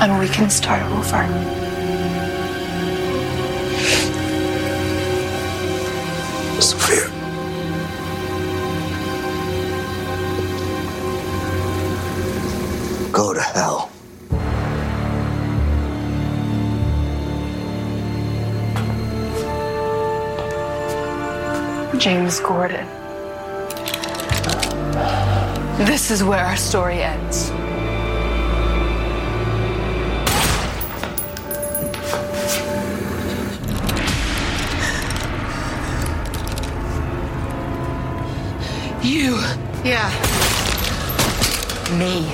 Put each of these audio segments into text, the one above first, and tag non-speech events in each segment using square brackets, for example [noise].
And we can start over. Sofia. Go to hell. James Gordon. This is where our story ends. You. Yeah. Me.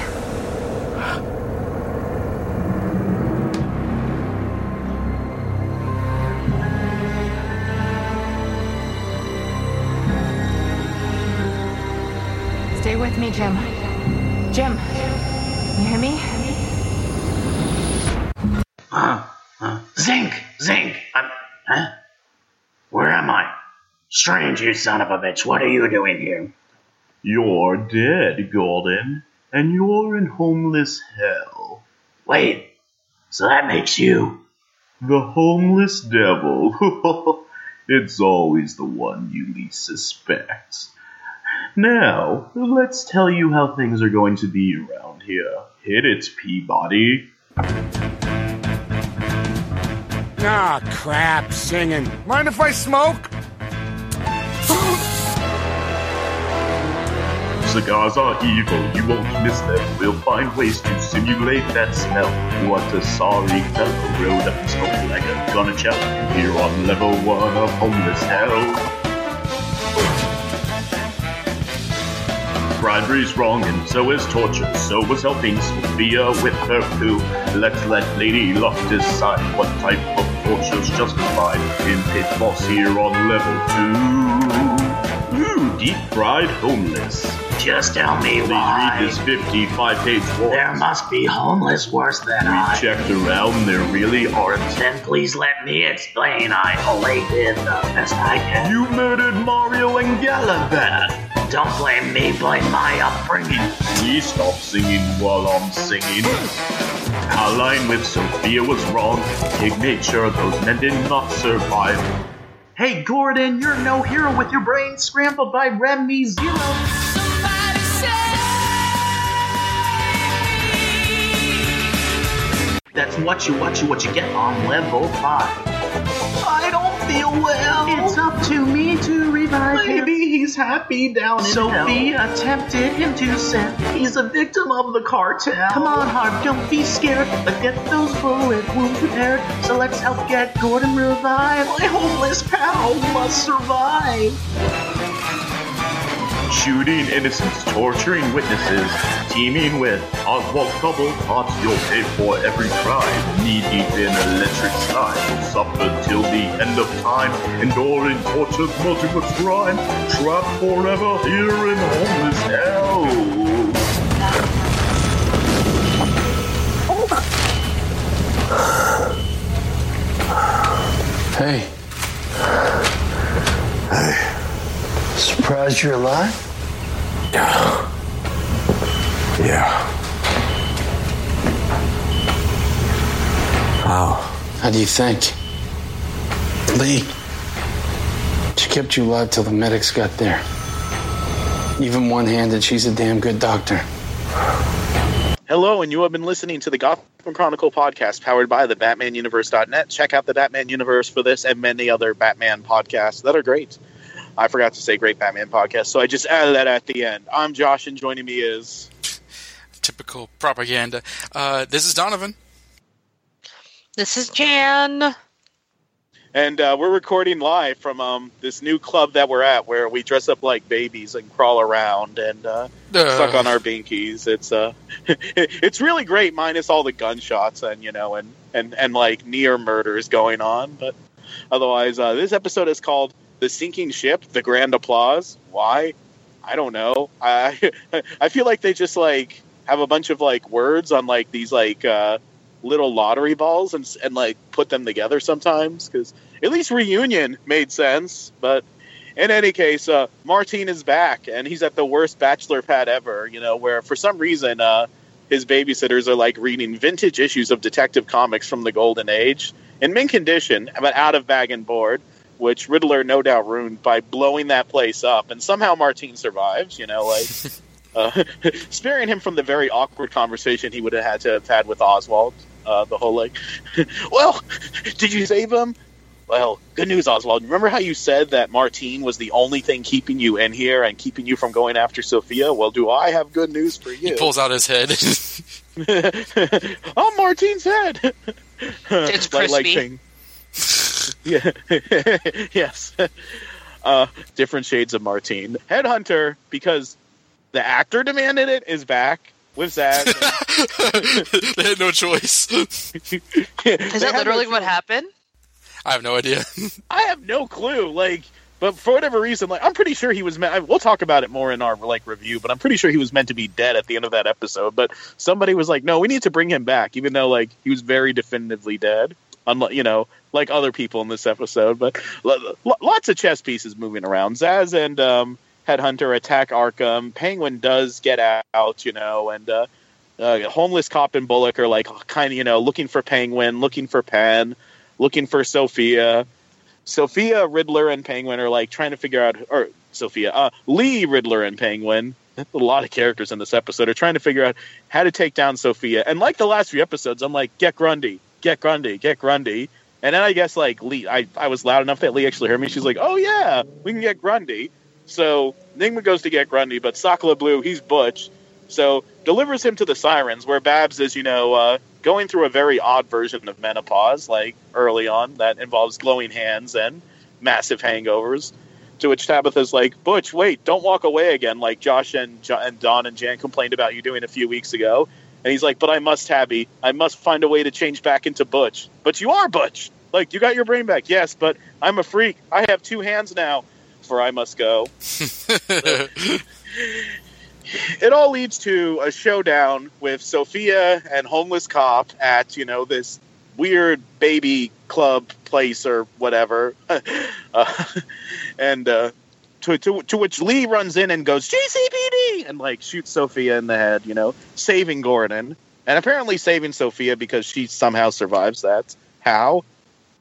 Stay with me, Jim. Jim, you hear me? Huh? Huh? Zinc! Zinc! I'm, huh? Where am I? Strange, you son of a bitch. What are you doing here? You're dead, Gordon, and you're in homeless hell. Wait, so that makes you. The homeless devil. [laughs] it's always the one you least suspect. Now, let's tell you how things are going to be around here. Hit it, Peabody. Ah, crap, singing. Mind if I smoke? Cigars are evil, you won't miss them. We'll find ways to simulate that smell. What a sorry fellow rode up and smoked like a chow here on level one of homeless hell. Bribery's wrong and so is torture. So was helping Sofia with her coup. Let's let Lady Luck decide what type of torture's justified in Pit Boss here on level two. Ooh, deep fried homeless. Just tell me Please why. read this 55 page warrant. There must be homeless worse than I. We checked around, there really aren't. Then please let me explain. I only did the best I can. You murdered Mario and Galavan. Don't blame me, blame my upbringing. Please stop singing while I'm singing. Our line with Sofia was wrong. Pig nature, those men did not survive. Hey Gordon, you're no hero with your brain scrambled by Remy Zero. That's what you what you what you get on level five. I don't feel well. It's up to me to revive Maybe he's happy down in Sofia tempted him to sin. He's a victim of the cartel. Come on, Harv, don't be scared. Let's get those bullet wounds repaired. So let's help get Gordon revived. My homeless pal must survive. Shooting innocents, torturing witnesses, teaming with Oswald thoughts you'll pay for every crime. Knee deep in electric slime, suffer till the end of time, enduring torture's multiple crime, trapped forever here in homeless hell. Hey. Hey. Surprised you're alive? Yeah. Yeah. How? How do you think? Lee. She kept you alive till the medics got there. Even one handed, she's a damn good doctor. Hello, and you have been listening to the Gotham Chronicle podcast powered by the BatmanUniverse.net. Check out the Batman Universe for this and many other Batman podcasts that are great. I forgot to say great Batman podcast, so I just added that at the end. I'm Josh, and joining me is. Typical propaganda. Uh, this is Donovan. This is Jan. And uh, we're recording live from um, this new club that we're at where we dress up like babies and crawl around and uh, Uh. suck on our binkies. It's uh, [laughs] it's really great, minus all the gunshots and you know and and and like near murders going on. But otherwise, uh, this episode is called "The Sinking Ship: The Grand Applause." Why? I don't know. I [laughs] I feel like they just like have a bunch of like words on like these like uh, little lottery balls and and like put them together sometimes because at least reunion made sense. But in any case, uh, Martin is back and he's at the worst bachelor pad ever. You know, where for some reason uh, his babysitters are like reading vintage issues of Detective Comics from the Golden Age in mint condition, but out of bag and board, which Riddler no doubt ruined by blowing that place up. And somehow Martin survives, you know, like [laughs] uh, [laughs] sparing him from the very awkward conversation he would have had to have had with Oswald. Uh, the whole like, [laughs] well, did you save him? Well, good news, Oswald. Remember how you said that Martin was the only thing keeping you in here and keeping you from going after Sofia? Well, do I have good news for you? He pulls out his head. oh, Martin's head. It's Like- like crispy. saying- yeah. [laughs] yes. Uh, different shades of Martin. Headhunter, because the actor demanded it, is back with Zsasz. [laughs] they had no choice. [laughs] Is that literally what happened? I have no idea. I have no clue. Like, but for whatever reason, like I'm pretty sure he was meant. We'll talk about it more in our like review, but I'm pretty sure he was meant to be dead at the end of that episode. But somebody was like, "No, we need to bring him back," even though like he was very definitively dead. Unlike you know, like other people in this episode, but lo- lo- lots of chess pieces moving around. Zsasz and um, Headhunter attack Arkham. Penguin does get out, you know, and uh, uh, homeless cop and Bullock are like kind of you know looking for Penguin, looking for Pen, looking for Sofia. Sofia, Riddler, and Penguin are like trying to figure out, or Sofia, uh, Lee, Riddler, and Penguin. A lot of characters in this episode are trying to figure out how to take down Sofia. And like the last few episodes, I'm like, get Grundy, get Grundy, get Grundy. And then I guess like Lee, I, I was loud enough that Lee actually heard me. She's like, oh yeah, we can get Grundy. So Nigma goes to get Grundy, but Sakala Blue, he's Butch. So delivers him to the Sirens, where Babs is, you know, uh, going through a very odd version of menopause, like early on, that involves glowing hands and massive hangovers. To which Tabitha's like, Butch, wait, don't walk away again, like Josh and, and Don and Jan complained about you doing a few weeks ago. And he's like, but I must, Tabby. I must find a way to change back into Butch. But you are Butch. Like, you got your brain back. Yes, but I'm a freak. I have two hands now, for I must go. [laughs] it all leads to a showdown with Sofia and homeless cop at you know this weird baby club place or whatever, [laughs] uh, and uh, to, to to which Lee runs in and goes GCPD and like shoots Sofia in the head, you know, saving Gordon and apparently saving Sofia because she somehow survives that. How? [laughs]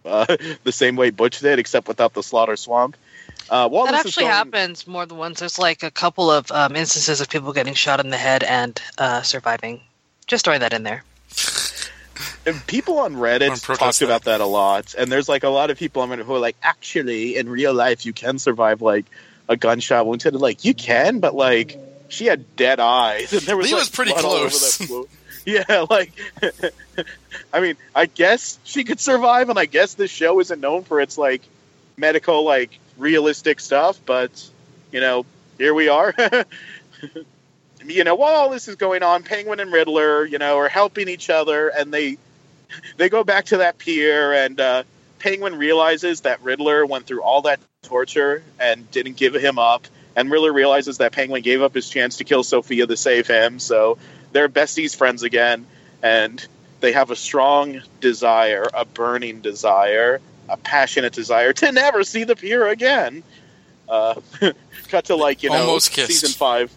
Uh, the same way Butch did, except without the slaughter swamp. Uh, while that actually going- happens more than once. There's like a couple of um, instances of people getting shot in the head and uh, surviving. Just throwing that in there. And people on Reddit On protest talked that. about that a lot, and there's like a lot of people on Reddit who are like, actually, in real life, you can survive like a gunshot wound. And like, you can, but like, she had dead eyes, and [laughs] there was Lee like, was pretty blood all over close. [laughs] Yeah, like, [laughs] I mean, I guess she could survive, and I guess this show isn't known for its like medical, like realistic stuff, but you know, here we are. you know, while all this is going on, Penguin and Riddler, you know, are helping each other, and they they go back to that pier, and uh, Penguin realizes that Riddler went through all that torture and didn't give him up, and Riddler realizes that Penguin gave up his chance to kill Sofia to save him, so they're besties, friends again, and they have a strong desire, a burning desire, a passionate desire to never see the pier again. Uh, [laughs] cut to like you know Almost kissed. season five.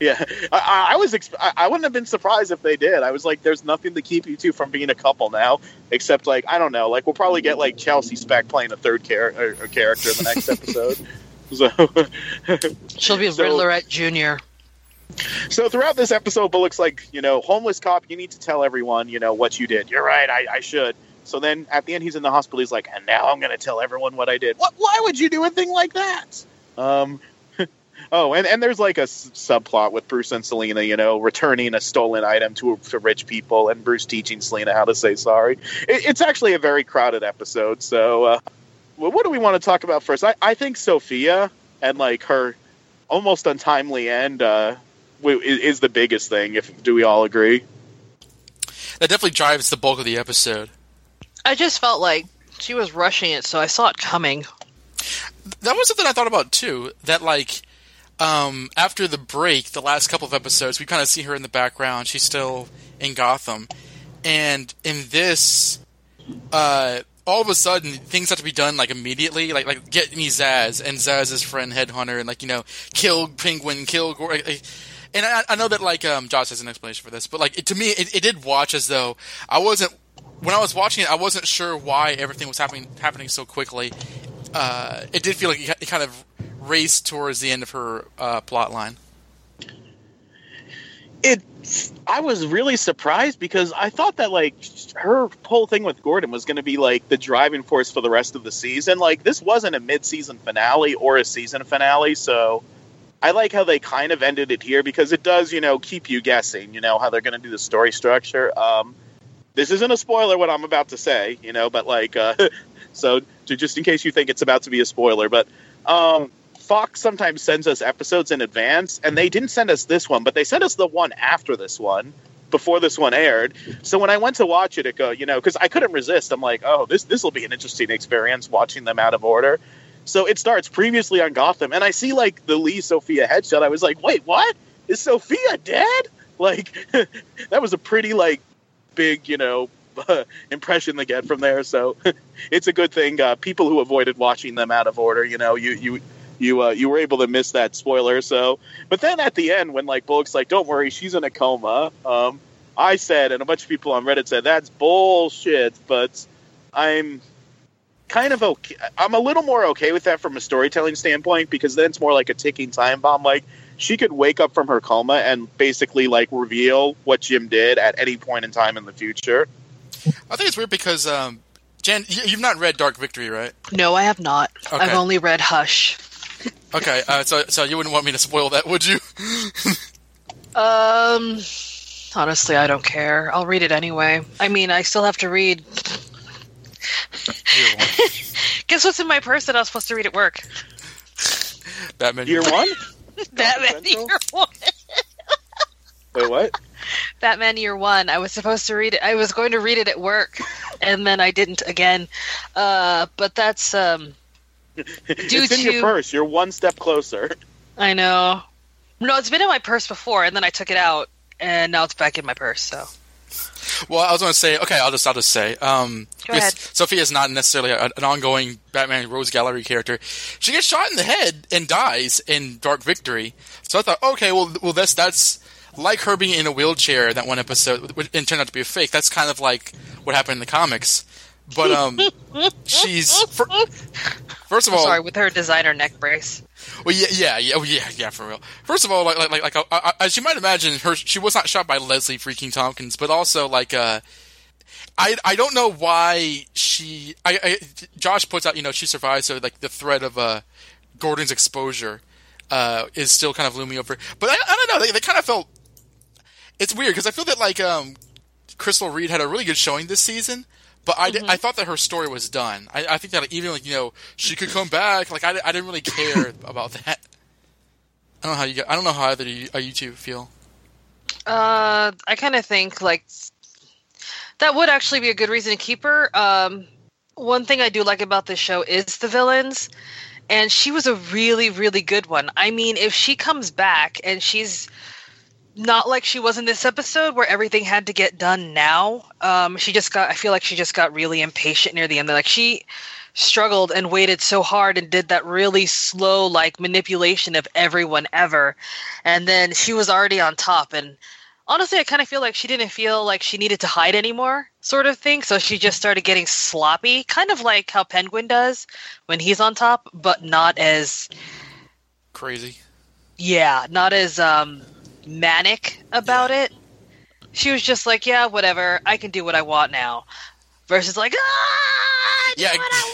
Yeah, I- I, I was. Exp- I I wouldn't have been surprised if they did. I was like, "There's nothing to keep you two from being a couple now, except like I don't know. Like we'll probably get like Chelsea Spack playing a third char- or, or character in the next episode." [laughs] So, She'll be [laughs] So- Riddlerette Junior. so throughout this episode, Bullock's like, you know, homeless cop, you need to tell everyone, you know, what you did. You're right, I, I should. So then at the end, he's in the hospital. He's like, and now I'm going to tell everyone what I did. What? Why would you do a thing like that? Um. Oh, and, and there's like a s- subplot with Bruce and Selina, you know, returning a stolen item to, to rich people, and Bruce teaching Selina how to say sorry. It, it's actually a very crowded episode. So, uh, well, what do we want to talk about first? I, I think Sofia and like her almost untimely end uh, w- is, is the biggest thing. If do we all agree? That definitely drives the bulk of the episode. I just felt like she was rushing it, so I saw it coming. That was something I thought about too. That like um, after the break, the last couple of episodes, we kind of see her in the background. She's still in Gotham, and in this, uh, all of a sudden things have to be done like immediately. Like like get me Zsasz and Zsasz's friend Headhunter, and like you know kill Penguin, kill. Gor- like, and I, I know that like um, Josh has an explanation for this, but like it, to me, it, it did watch as though I wasn't when I was watching it. I wasn't sure why everything was happening happening so quickly. Uh, it did feel like it, it kind of raced towards the end of her uh, plot line. it I was really surprised because I thought that like her whole thing with Gordon was going to be like the driving force for the rest of the season. Like this wasn't a mid-season finale or a season finale, so I like how they kind of ended it here because it does, you know, keep you guessing, you know, how they're going to do the story structure. Um this isn't a spoiler what I'm about to say, you know, but like uh [laughs] so to, just in case you think it's about to be a spoiler, but um Fox sometimes sends us episodes in advance, and they didn't send us this one, but they sent us the one after this one, before this one aired. So when I went to watch it, it go, you know, because I couldn't resist. I'm like, oh, this this will be an interesting experience watching them out of order. So it starts previously on Gotham, and I see like the Lee Sofia headshot. I was like, wait, what? Is Sofia dead? [laughs] Like [laughs] that was a pretty like big, you know, [laughs] impression they get from there. So it's a good thing. Uh, people who avoided watching them out of order, you know, you you you uh, you were able to miss that spoiler. So, but then at the end, when like Bullock's like, "Don't worry, she's in a coma," um, I said, and a bunch of people on Reddit said, "That's bullshit." But I'm kind of okay. I'm a little more okay with that from a storytelling standpoint because then it's more like a ticking time bomb. Like she could wake up from her coma and basically like reveal what Jim did at any point in time in the future. I think it's weird because um, Jan, you- you've not read Dark Victory, right? No, I have not. Okay. I've only read Hush. Okay, uh, so so you wouldn't want me to spoil that, would you? [laughs] Um, honestly, I don't care. I'll read it anyway. I mean, I still have to read. Year one. [laughs] Guess what's in my purse that I was supposed to read at work? Batman. Year one? [laughs] Batman Central? Year One. Wait, what? Batman Year One. I was supposed to read it. I was going to read it at work, and then I didn't again. Uh, but that's um. It's in to- your purse. You're one step closer. I know. No, it's been in my purse before, and then I took it out, and now it's back in my purse. So Well, I was going to say, okay, I'll just I'll just say, um, Go ahead. Sofia is not necessarily a, an ongoing Batman Rogues Gallery character. She gets shot in the head and dies in Dark Victory. So I thought, okay, well, well, that's that's like her being in a wheelchair. That one episode, which and turned out to be a fake. That's kind of like what happened in the comics. But um, she's [laughs] fir- first of all, sorry with her designer neck brace. Well, yeah, yeah, yeah, oh, yeah, yeah, for real. First of all, like, like, like, like uh, uh, as you might imagine, her she was not shot by Leslie freaking Thompkins, but also like, uh, I, I don't know why she. I, I Josh puts out, you know, she survives, so like the threat of uh, Gordon's exposure uh, is still kind of looming over. But I, I don't know, they, they kind of felt. It's weird because I feel that like um, Crystal Reed had a really good showing this season. But I, di- I thought that her story was done. I, I think that even like you know she could come back. Like I, I didn't really care [coughs] about that. I don't know how you. I don't know how either you, you two feel. Uh, I kind of think like that would actually be a good reason to keep her. Um, one thing I do like about this show is the villains, and she was a really, really good one. I mean, if she comes back and she's not like she was in this episode where everything had to get done now. Um, she just got. I feel like she just got really impatient near the end. Like she struggled and waited so hard and did that really slow like manipulation of everyone ever and then she was already on top and honestly i kind of feel like she didn't feel like she needed to hide anymore sort of thing so she just started getting sloppy kind of like how penguin does when he's on top but not as Crazy. yeah not as um manic about it she was just like yeah whatever i can do what i want now versus like ah, do Yeah, what I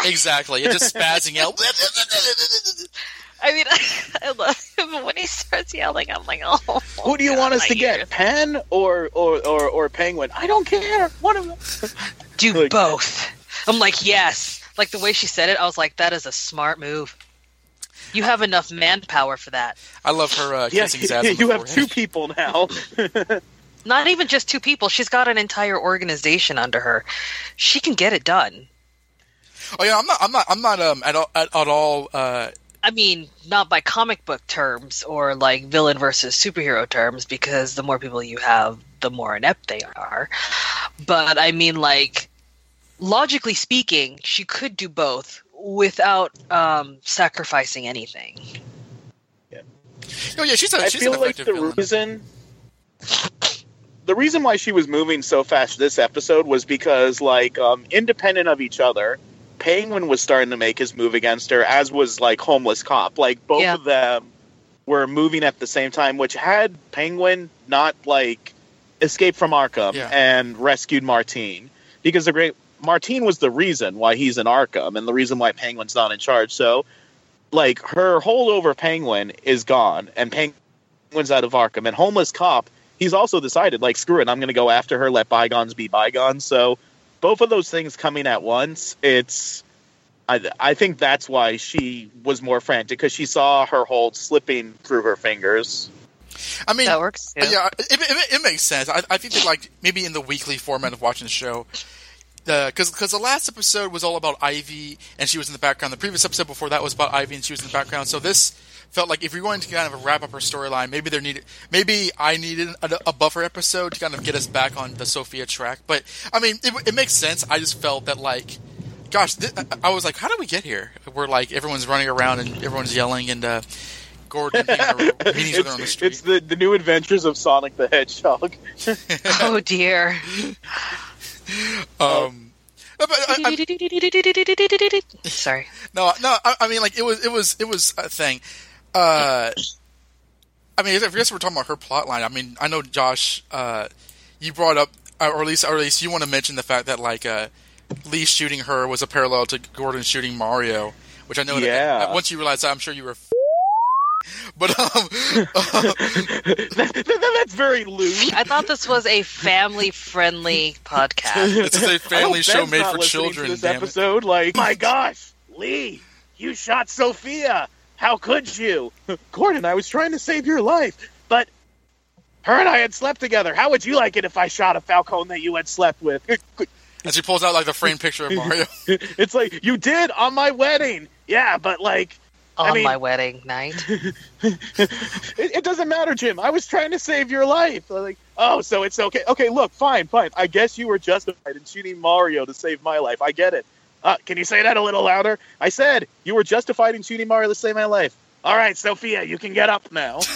want. Exactly. It just spazzing out. [laughs] I mean, [laughs] I love him, when he starts yelling, I'm like, oh. Who do you God, want us my to get? ears. Pen or or, or or Penguin? I don't care. One of them. Do Like- both. I'm like, yes. Like the way she said it, I was like, that is a smart move. You have enough manpower for that. I love her uh, Yeah, kissing Zsasz. [laughs] on the you have two people now. [laughs] Not even just two people. She's got an entire organization under her. She can get it done. Oh yeah, I'm not. I'm not. I'm not. Um, at all. At, at all. Uh, I mean, not by comic book terms or like villain versus superhero terms, because the more people you have, the more inept they are. But I mean, like, logically speaking, she could do both without um, sacrificing anything. Yeah. Oh yeah, she's a I she's feel an like the villain. reason the reason why she was moving so fast this episode was because like um, independent of each other, Penguin was starting to make his move against her, as was like homeless cop. Like both Yeah. of them were moving at the same time, which had Penguin not like escaped from Arkham Yeah. and rescued Martin because the great Martin was the reason why he's in Arkham and the reason why Penguin's not in charge. So like her hold over Penguin is gone and Penguin's out of Arkham and homeless cop he's also decided like screw it I'm going to go after her let bygones be bygones so both of those things coming at once it's I, I think that's why she was more frantic because she saw her hold slipping through her fingers I mean, That works. Uh, Yeah, it, it, it makes sense. I, I think that like maybe in the weekly format of watching the show, because because the last episode was all about Ivy and she was in the background. The previous episode before that was about Ivy and she was in the background. So this felt like if you're going to kind of wrap up her storyline, maybe there needed maybe I needed a, a buffer episode to kind of get us back on the Sofia track. But I mean, it, it makes sense. I just felt that like. Gosh, th- I was like, "How did we get here?" We're like everyone's running around and everyone's yelling, and uh, Gordon being at a meetings with on the it's the, the new adventures of Sonic the Hedgehog [laughs] [laughs] Oh dear. Um, but I, I, Sorry. no, no. I, I mean, like it was, it was, it was a thing. Uh, I mean, if I guess we're talking about her plot line. I mean, I know Josh, uh, you brought up, uh, or at least, or at least you want to mention the fact that like uh, Lee shooting her was a parallel to Gordon shooting Mario, which I know. that- Yeah. that once you realize that, I'm sure you were. [laughs] But um, [laughs] that, that- that's very loose I thought this was a family-friendly [laughs] podcast. this is a I family show made for listening to children. This damn it. episode, like, my gosh, Lee, you shot Sofia. How could you, Gordon? I was trying to save your life, but her and I had slept together. How would you like it if I shot a Falcone that you had slept with? And she pulls out like the framed picture of Mario. it's like you did on my wedding. Yeah, but like. On I mean, my wedding night. [laughs] it, it doesn't matter, Jim. I was trying to save your life. Like, oh, so it's okay. Okay, look, fine, fine. I guess you were justified in shooting Mario to save my life. I get it. Uh, can you say that a little louder? I said you were justified in shooting Mario to save my life. All right, Sofia, you can get up now. [laughs]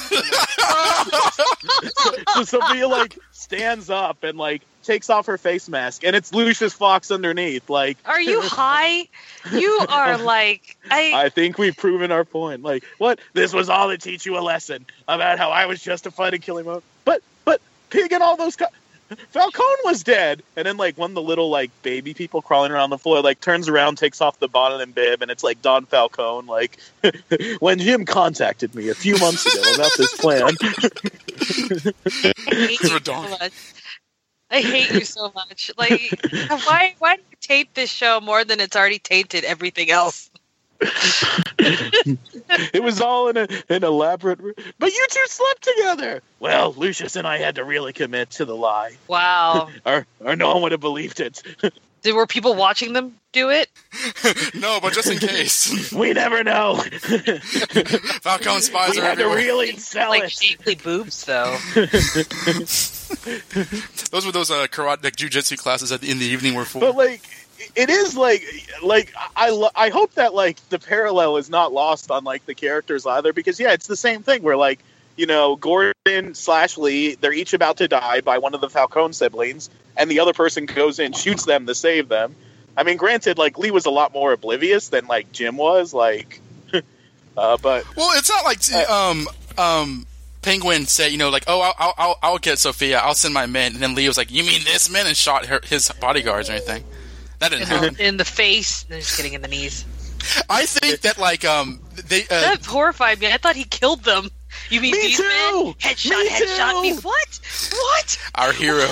so Sofia like stands up and like takes off her face mask, and it's Lucius Fox underneath. Like, Are you [laughs] high? You are like I. I think we've proven our point. Like, what? This was all to teach you a lesson about how I was justified in killing Mo. But, but Pig and all those. Co- Falcone was dead, and then like one of the little like baby people crawling around the floor like turns around, takes off the bonnet and bib, and it's like Don Falcone. Like [laughs] when Jim contacted me a few months ago about this plan. I hate you so much. I hate you so much. Like, [laughs] why? Why do you taint this show more than it's already tainted everything else? It was all in a, an elaborate. But you two slept together. Well, Lucius and I had to really commit to the lie, Wow. [laughs] or or no one would have believed it. [laughs] Did, were people watching them do it? [laughs] no, but just in case, We never know. Falcone spies we are had to really sell Like it. shapely boobs, though. Those were those uh, karate, like jujitsu classes at the, in the evening were for. But like, it is like, like I lo- I hope that like the parallel is not lost on like the characters either because yeah, it's the same thing where like you know Gordon slash Lee they're each about to die by one of the Falcone siblings and the other person goes in shoots them to save them. I mean, granted, like Lee was a lot more oblivious than like Jim was, like, [laughs] uh, but Well, it's not like um um Penguin said, you know, like, oh, I'll I'll, I'll get Sofia, I'll send my men, and then Lee was like, you mean this man, and shot her, his bodyguards or anything. That didn't In happen. the, in the face. No, just kidding. In the knees. I think that like um they uh, That horrified me. I thought he killed them. You mean Me these too! men? Headshot, Me headshot me. What? What? our hero.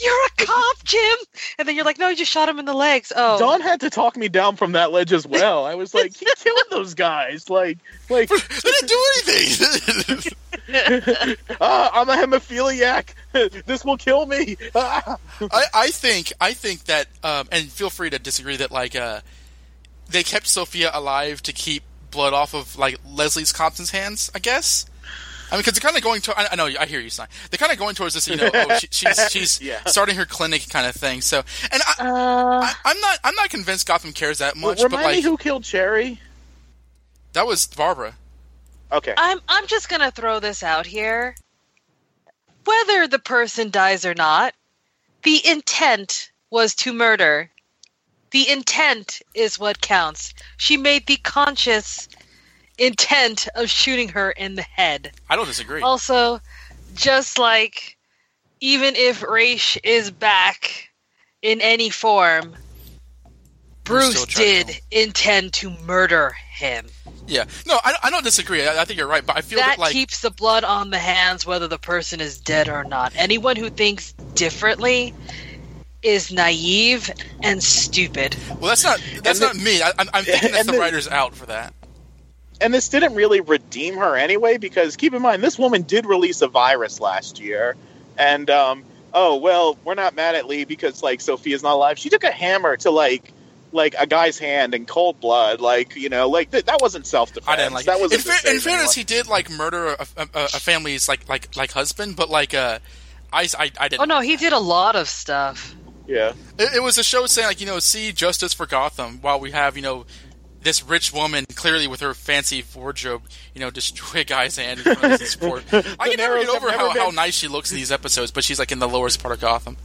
You're a cop, Jim. And then you're like, no, you just shot him in the legs. Oh. Don had to talk me down from that ledge as well. I was like, he [laughs] killed those guys, like, like. [laughs] they didn't do anything. [laughs] ah, I'm a hemophiliac. [laughs] this will kill me. Ah. [laughs] I, I think I think that um, and feel free to disagree that like uh, they kept Sofia alive to keep blood off of like Leslie's Thompkins's hands. I guess. I mean, because they're kind of going to. I, I know. I hear you, Stein. They're kind of going towards this. You know, oh, she, [laughs] she's she's Yeah. starting her clinic kind of thing. So, and I, Uh, I, I'm not. I'm not convinced Gotham cares that much. Remind but like me who killed Cherry? that was Barbara. Okay. I'm I'm just gonna throw this out here. Whether the person dies or not, the intent was to murder. The intent is what counts. She made the conscious intent of shooting her in the head. I don't disagree. Also, just like even if Ra's is back in any form, Bruce Bruce still tried to did intend to murder him. Yeah, no, I, I don't disagree. I, I think you're right, but I feel that that like keeps the blood on the hands whether the person is dead or not. Anyone who thinks differently is naive and stupid. well, that's not that's And not me. I, I'm, I'm thinking [laughs] that's the the- writers out for that. and this didn't really redeem her anyway because keep in mind this woman did release a virus last year and um oh well we're not mad at lee because like sofia's not alive she took a hammer to like like a guy's hand in cold blood like you know like th- that wasn't self-defense I didn't like that it. was In, fair, in fairness, he did like murder a, a, a family's like like like husband, but like uh, I I, I didn't. Oh no, he did a lot of stuff. yeah It, it was a show saying like you know, see justice for Gotham while we have you know this rich woman clearly with her fancy wardrobe, you know, destroy a guy's hand in front of his. [laughs] I can never get over have how, never how nice she looks in these episodes, but she's like in the lowest part of Gotham.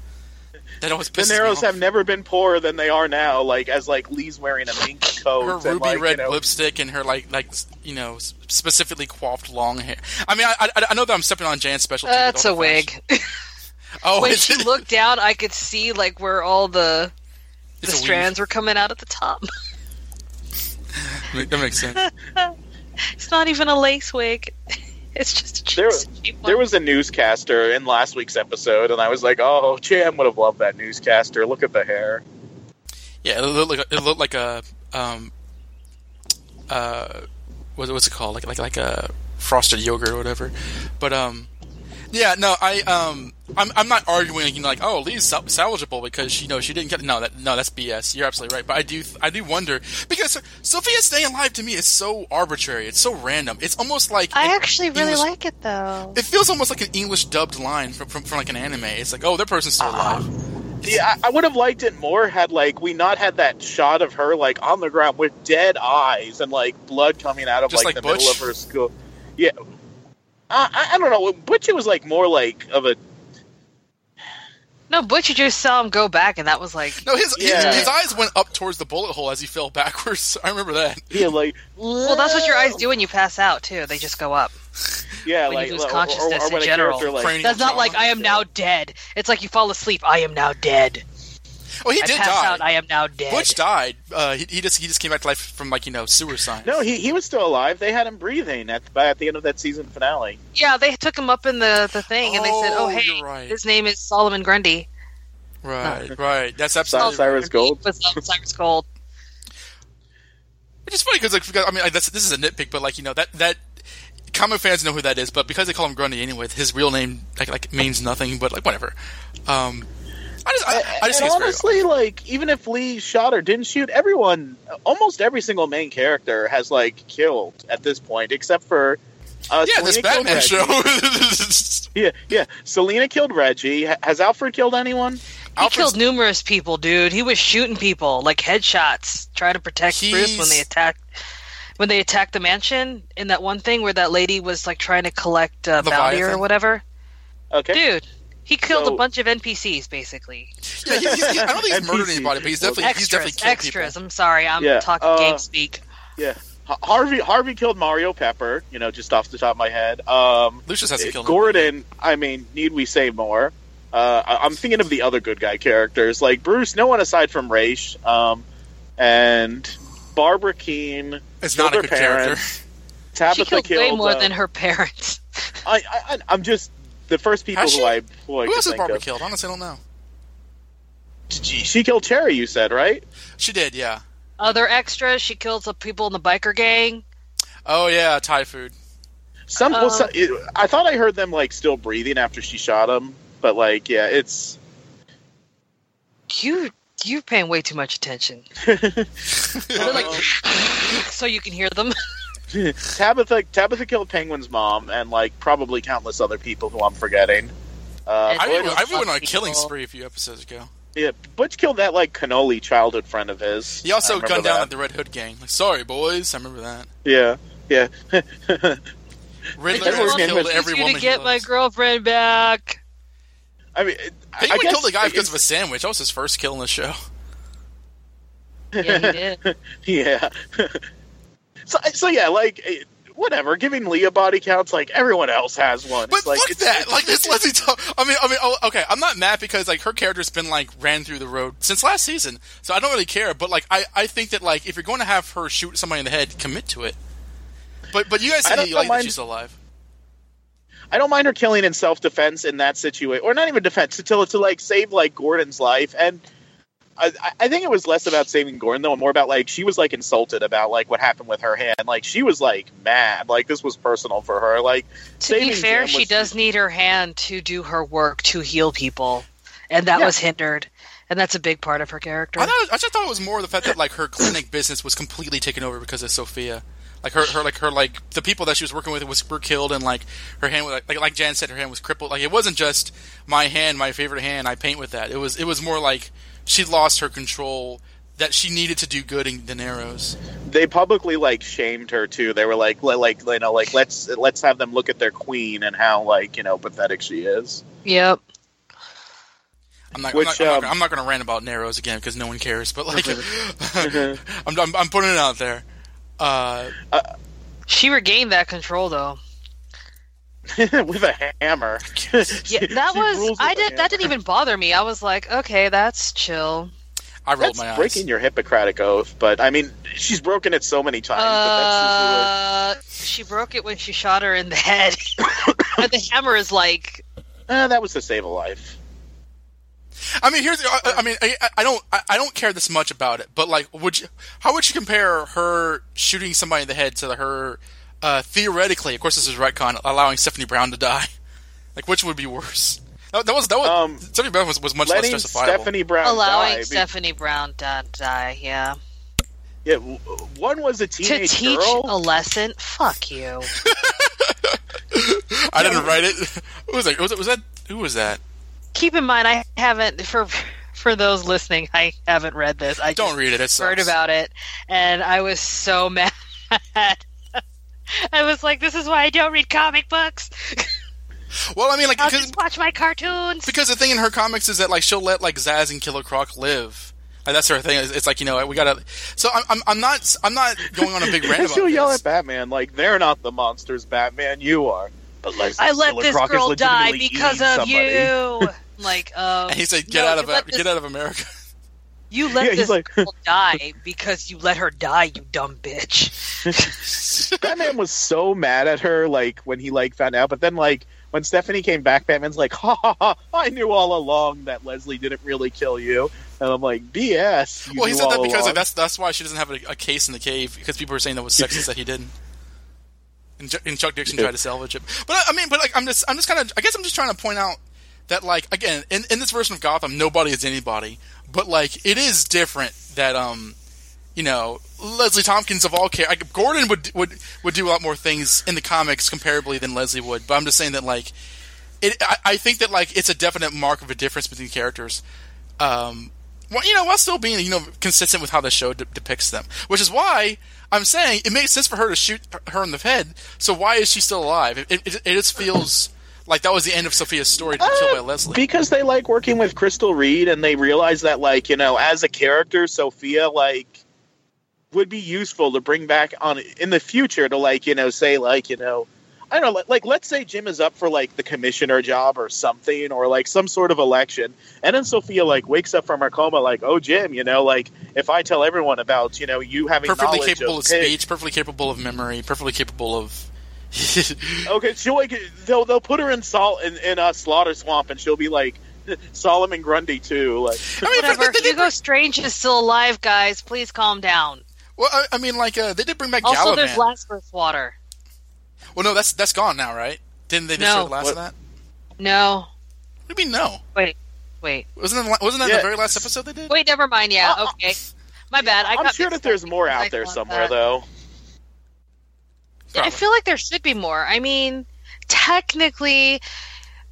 That always the pisses me narrows have never been poorer than they are now like as like lee's wearing a mink [sighs] coat her and, ruby like, red you know, lipstick and her like like you know specifically coiffed long hair. I mean, I, I, I know that I'm stepping on Jan's specialty. with That's a the wig. [laughs] Oh, when she it? looked down, I could see like where all the the It's strands were coming out at the top. [laughs] That makes sense. [laughs] it's not even a lace wig. [laughs] It's just a There- cheap There was a newscaster in last week's episode, and I was like, "Oh, Jan would have loved that newscaster. Look at the hair." Yeah, it looked like a, it looked like a um uh what, what's it called? Like like like a frosted yogurt or whatever. But um yeah, no, I um I'm I'm not arguing you know like oh Lee's sal- salvageable because you know she didn't get no that no that's BS. You're absolutely right. But I do I do wonder because Sofia staying alive to me is so arbitrary. It's so random. It's almost like I actually really English- like it though. It feels almost like an English dubbed line from, from, from like an anime. It's like, oh, that person's still alive. [sighs] Yeah, I, I would have liked it more had like we not had that shot of her like on the ground with dead eyes and like blood coming out of Just like, like the middle of her skull. Yeah, I, I- I don't know. Butch was like more like of a no, Butch. You just saw him go back, and that was like No, his, Yeah. his his eyes went up towards the bullet hole as he fell backwards. [laughs] I remember that. yeah like well, that's what your eyes do when you pass out too. They just go up. yeah when like you lose or- or- consciousness or in general. like, That's not trauma. like I am now dead. It's like you fall asleep. I am now dead. Oh, he I did die. out. I am now dead. Butch died. Uh, he, he just he just came back to life from like you know suicide. No, he, he was still alive. They had him breathing at the, at the end of that season finale. Yeah, they took him up in the, the thing, and they said, Oh, "Oh, hey, right. his name is Solomon Grundy." Right, right. That's Cy- absolutely Cyrus right. Gold. Was Cyrus Gold. Which is funny because like I mean like, that's, this is a nitpick, but like you know that that comic fans know who that is, but because they call him Grundy anyway, his real name like like means nothing. But like whatever. Um, I just I, I just and think it's very honestly, like even if Lee shot or didn't shoot, everyone, almost every single main character has like killed at this point, except for uh, yeah, this Selina killed Batman show. [laughs] Yeah, yeah. Selina killed Reggie. Ha- Has Alfred killed anyone? He Alfred's- killed numerous people, dude. He was shooting people like headshots, trying to protect Bruce when they attacked when they attacked the mansion in that one thing where that lady was like trying to collect uh, bounty or whatever. Okay. Dude, he killed So- a bunch of NPCs basically. Yeah, he, he, he- I don't think he's murdered anybody, but he's definitely he's definitely killed extras. people. I'm sorry, I'm Yeah, talking uh, game speak. Yeah. Harvey Harvey killed Mario Pepper. You know, just off the top of my head. Um, Lucius hasn't killed him. Gordon. I mean, need we say more? Uh, I- I'm thinking of the other good guy characters like Bruce. No one aside from Ra's, um, and Barbara Kean. It's killed not a her good character. Tabitha She killed, killed way more uh, than her parents. I, I, I'm just the first people Has who she? I who I Who could else has Barbara of. killed? Honestly, I don't know. She, she killed Cherry. You said right? She did, yeah. Other extras, she killed some people in the biker gang. Oh yeah, Thai food. Some, well, Uh, some it, I thought I heard them like still breathing after she shot him, but like yeah, it's You you're paying way too much attention. [laughs] They're like, [laughs] [laughs] so you can hear them. [laughs] Tabitha. Tabitha killed Penguin's mom, and like probably countless other people who I'm forgetting. Uh, I, Butch, even, I went on a killing spree a few episodes ago. yeah, Butch killed that like cannoli childhood friend of his. He also gunned down at the Red Hood gang. Like, sorry boys, I remember that. Yeah. Yeah. [laughs] Riddler Everyone has can killed with- every you woman to get my girlfriend back. I mean, He I would guess kill the guy because of a sandwich. That was his first kill in the show. Yeah, he did. [laughs] Yeah. So, so yeah, like eh, whatever. Giving Leah body counts like everyone else has one. But It's like fuck it's, that! Like this Leslie. Talk- I mean, I mean, oh, okay. I'm not mad because like her character's been like ran through the road since last season, so I don't really care. But like, I, I think that like if you're going to have her shoot somebody in the head, commit to it. But but you guys say you like that mind- she's alive. I don't mind her killing in self defense in that situation, or not even defense, to to like save like Gordon's life. And I, I- I think it was less about saving Gordon though, and more about like she was like insulted about like what happened with her hand. Like she was like mad. Like this was personal for her. Like To be fair, Jim she does need her hand to do her work to heal people, and that Yeah. was hindered, and that's a big part of her character. I, thought, I just thought it was more the fact that like her clinic business was completely taken over because of Sofia. Like her, her, like her, like the people that she was working with was were killed, and like her hand, was, like, like like Jan said, her hand was crippled. Like it wasn't just my hand, my favorite hand. I paint with that. It was, it was more like she lost her control that she needed to do good in the Narrows. they publicly like shamed her too. They were like, like you know, like let's let's have them look at their queen and how like you know pathetic she is. Yep. I'm not, Which, I'm, not, I'm, um, not, I'm not going to rant about Narrows again because no one cares. But like, [laughs] [laughs] I'm, I'm, I'm putting it out there. Uh, She regained that control though. [laughs] with a hammer. [laughs] Yeah, that was I did that didn't even bother me. I was like, okay, that's chill. I rolled That's my eyes. breaking your Hippocratic oath, but I mean, she's broken it so many times. but that's Uh, she broke it when she shot her in the head. [coughs] and the hammer is like, uh, that was to save a life. I mean, here's. I, I mean, I, I don't. I, I don't care this much about it, but like, would you? How would you compare her shooting somebody in the head to her uh, theoretically? Of course, this is retcon allowing Stephanie Brown to die. [laughs] Like, which would be worse? That, that was that was Um, Stephanie Brown was, was much less Letting justifiable. Stephanie Brown allowing die. be- Stephanie Brown to die. Yeah. yeah, one was a teenage To teach girl. a lesson. Fuck you. [laughs] I didn't write it. Who was that? Was, it, was that? Who was that? Keep in mind, I haven't for for those listening. I haven't read this. I Don't just read it. It heard about it, and I was so [laughs] mad. I was like, "This is why I don't read comic books. Well, I mean, like I'll just watch my cartoons." because the thing in her comics is that like she'll let like Zsasz and Killer Croc live. Like, that's her thing. It's, it's like you know we gotta. So I'm, I'm I'm not I'm not going on a big rant [laughs] about she'll yell at Batman like, "They're not the monsters, Batman. You are." But Leslie I let Killer this Croc girl die because of somebody. you. [laughs] like, um, And he said, "Get no, out of get this- out of America." You let Yeah, this like- girl die because you let her die, you dumb bitch. [laughs] Batman was so mad at her, like when he like found out. But then, like when Stephanie came back, Batman's like, "Ha ha ha! I knew all along that Leslie didn't really kill you." And I'm like, "BS." you well, he said that because like, that's that's why she doesn't have a, a case in the cave because people were saying that was sexist that he didn't. And, Ch- and Chuck Dixon tried to salvage it, but I, I mean, but like I'm just I'm just kind of I guess I'm just trying to point out that like again in, in this version of Gotham nobody is anybody, but like it is different that um you know Leslie Thompkins of all care like, Gordon would would would do a lot more things in the comics comparably than Leslie would, but I'm just saying that like it I, I think that like it's a definite mark of a difference between characters. Um, well, you know, while still being you know consistent with how the show de- depicts them, which is why I'm saying it makes sense for her to shoot her in the head. So why is she still alive? It, it, it just feels like that was the end of Sofia's story to be killed by uh, Leslie. because they like working with Crystal Reed, and they realize that, like, you know, as a character, Sofia like would be useful to bring back on in the future to, like, you know, say, like, you know, I don't know, like, like let's say Jim is up for like the commissioner job or something, or like some sort of election, and then Sofia like wakes up from her coma, like, oh, Jim, you know, like if I tell everyone about, you know, you having perfectly capable of, of speech, perfectly capable of memory, perfectly capable of. [laughs] Okay, she'll like they'll they'll put her in salt in, in a slaughter swamp, and she'll be like [laughs] Solomon Grundy too. Like, [laughs] I mean, Whatever. they, they, Hugo Strange is still alive, guys. Please calm down. well, I, I mean, like uh, they did bring back Also, Galavan. there's Lazarus water. well, no, that's that's gone now, right? Didn't they No. destroy the last What- of that? No. What do you mean no? Wait. Wait. Wasn't that, wasn't that Yeah. the very last episode they did? Wait. Never mind. Yeah. Uh, Okay. My bad. I I'm sure that there's more out there somewhere, that- though. I feel like there should be more. I mean, technically,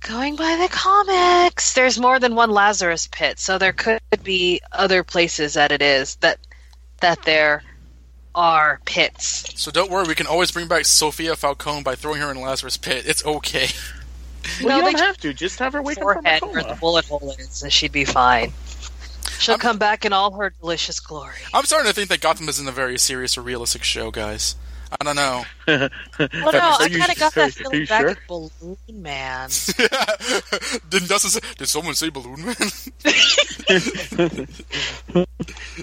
going by the comics, there's more than one Lazarus pit, so there could be other places that it is that that hmm. there are pits. So don't worry, we can always bring back Sofia Falcone by throwing her in Lazarus Pit. It's okay. Well, No, you don't have to. Just have her wake up from a Forehead where the bullet hole is, and she'd be fine. She'll come back in all her delicious glory. I'm starting to think that Gotham isn't a very serious or realistic show, guys. I don't know. [laughs] Well, no, I kind of got that feeling back sure? at Balloon Man. [laughs] did, Dustin say, did someone say Balloon Man? [laughs]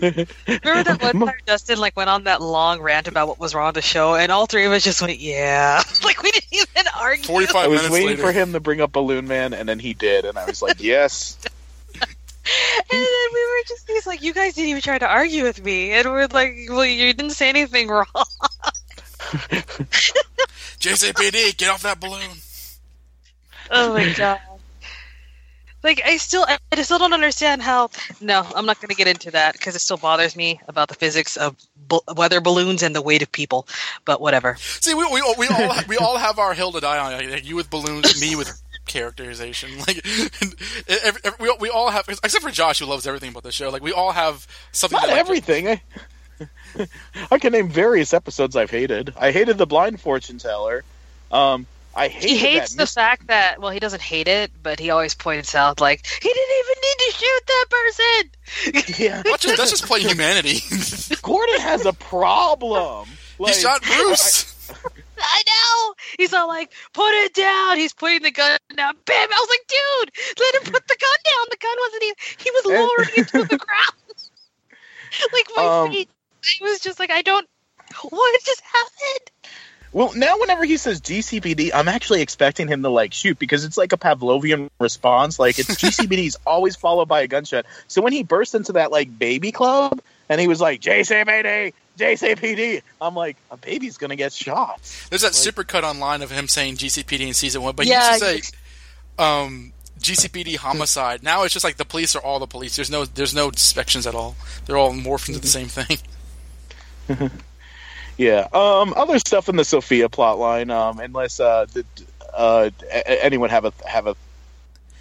Remember that one time Justin like went on that long rant about what was wrong with the show, and all three of us just went, "Yeah," like we didn't even argue. 45 I was minutes waiting later. for him to bring up Balloon Man, and then he did, and I was like, yes. And then we were just he's like, "You guys didn't even try to argue with me," and we're like, "Well, you didn't say anything wrong." [laughs] GCPD, get off that balloon. Oh my god. Like I still, I I still don't understand how. No, I'm not going to get into that because it still bothers me about the physics of bu- weather balloons and the weight of people. But whatever. See, we, we, we all we all have our hill to die on. Like, you with balloons, me with characterization. Like [laughs] every, every, we, we all have, except for Josh, who loves everything about the show. Like we all have something. Not that, like, everything. I, [laughs] I can name various episodes I've hated. I hated the blind fortune teller. Um, I hated He hates that the mis- fact that well, he doesn't hate it, but he always points out like he didn't even need to shoot that person. [laughs] Yeah, That's just, that's just plain humanity. [laughs] Gordon has a problem. he shot Bruce. I know. He's all like, "Put it down." He's putting the gun down. Bam! I was like, "Dude, let him put the gun down." The gun wasn't even. He was lowering it to the ground. like my Um, feet. I was just like, I don't. What just happened? Well, now whenever he says GCPD, I'm actually expecting him to like shoot because it's like a Pavlovian response. Like it's [laughs] GCPD is always followed by a gunshot. So when he burst into that like baby club and he was like GCPD, GCPD, I'm like a baby's gonna get shot. There's that super cut online of him saying GCPD in season one, but Yeah, he used to say um, GCPD homicide. Now it's just like the police are all the police. There's no there's no distinctions at all. They're all morphed into the same thing. [laughs] [laughs] Yeah. Um. Other stuff in the Sofia plotline. Um. Unless uh, th- uh, a- anyone have a have a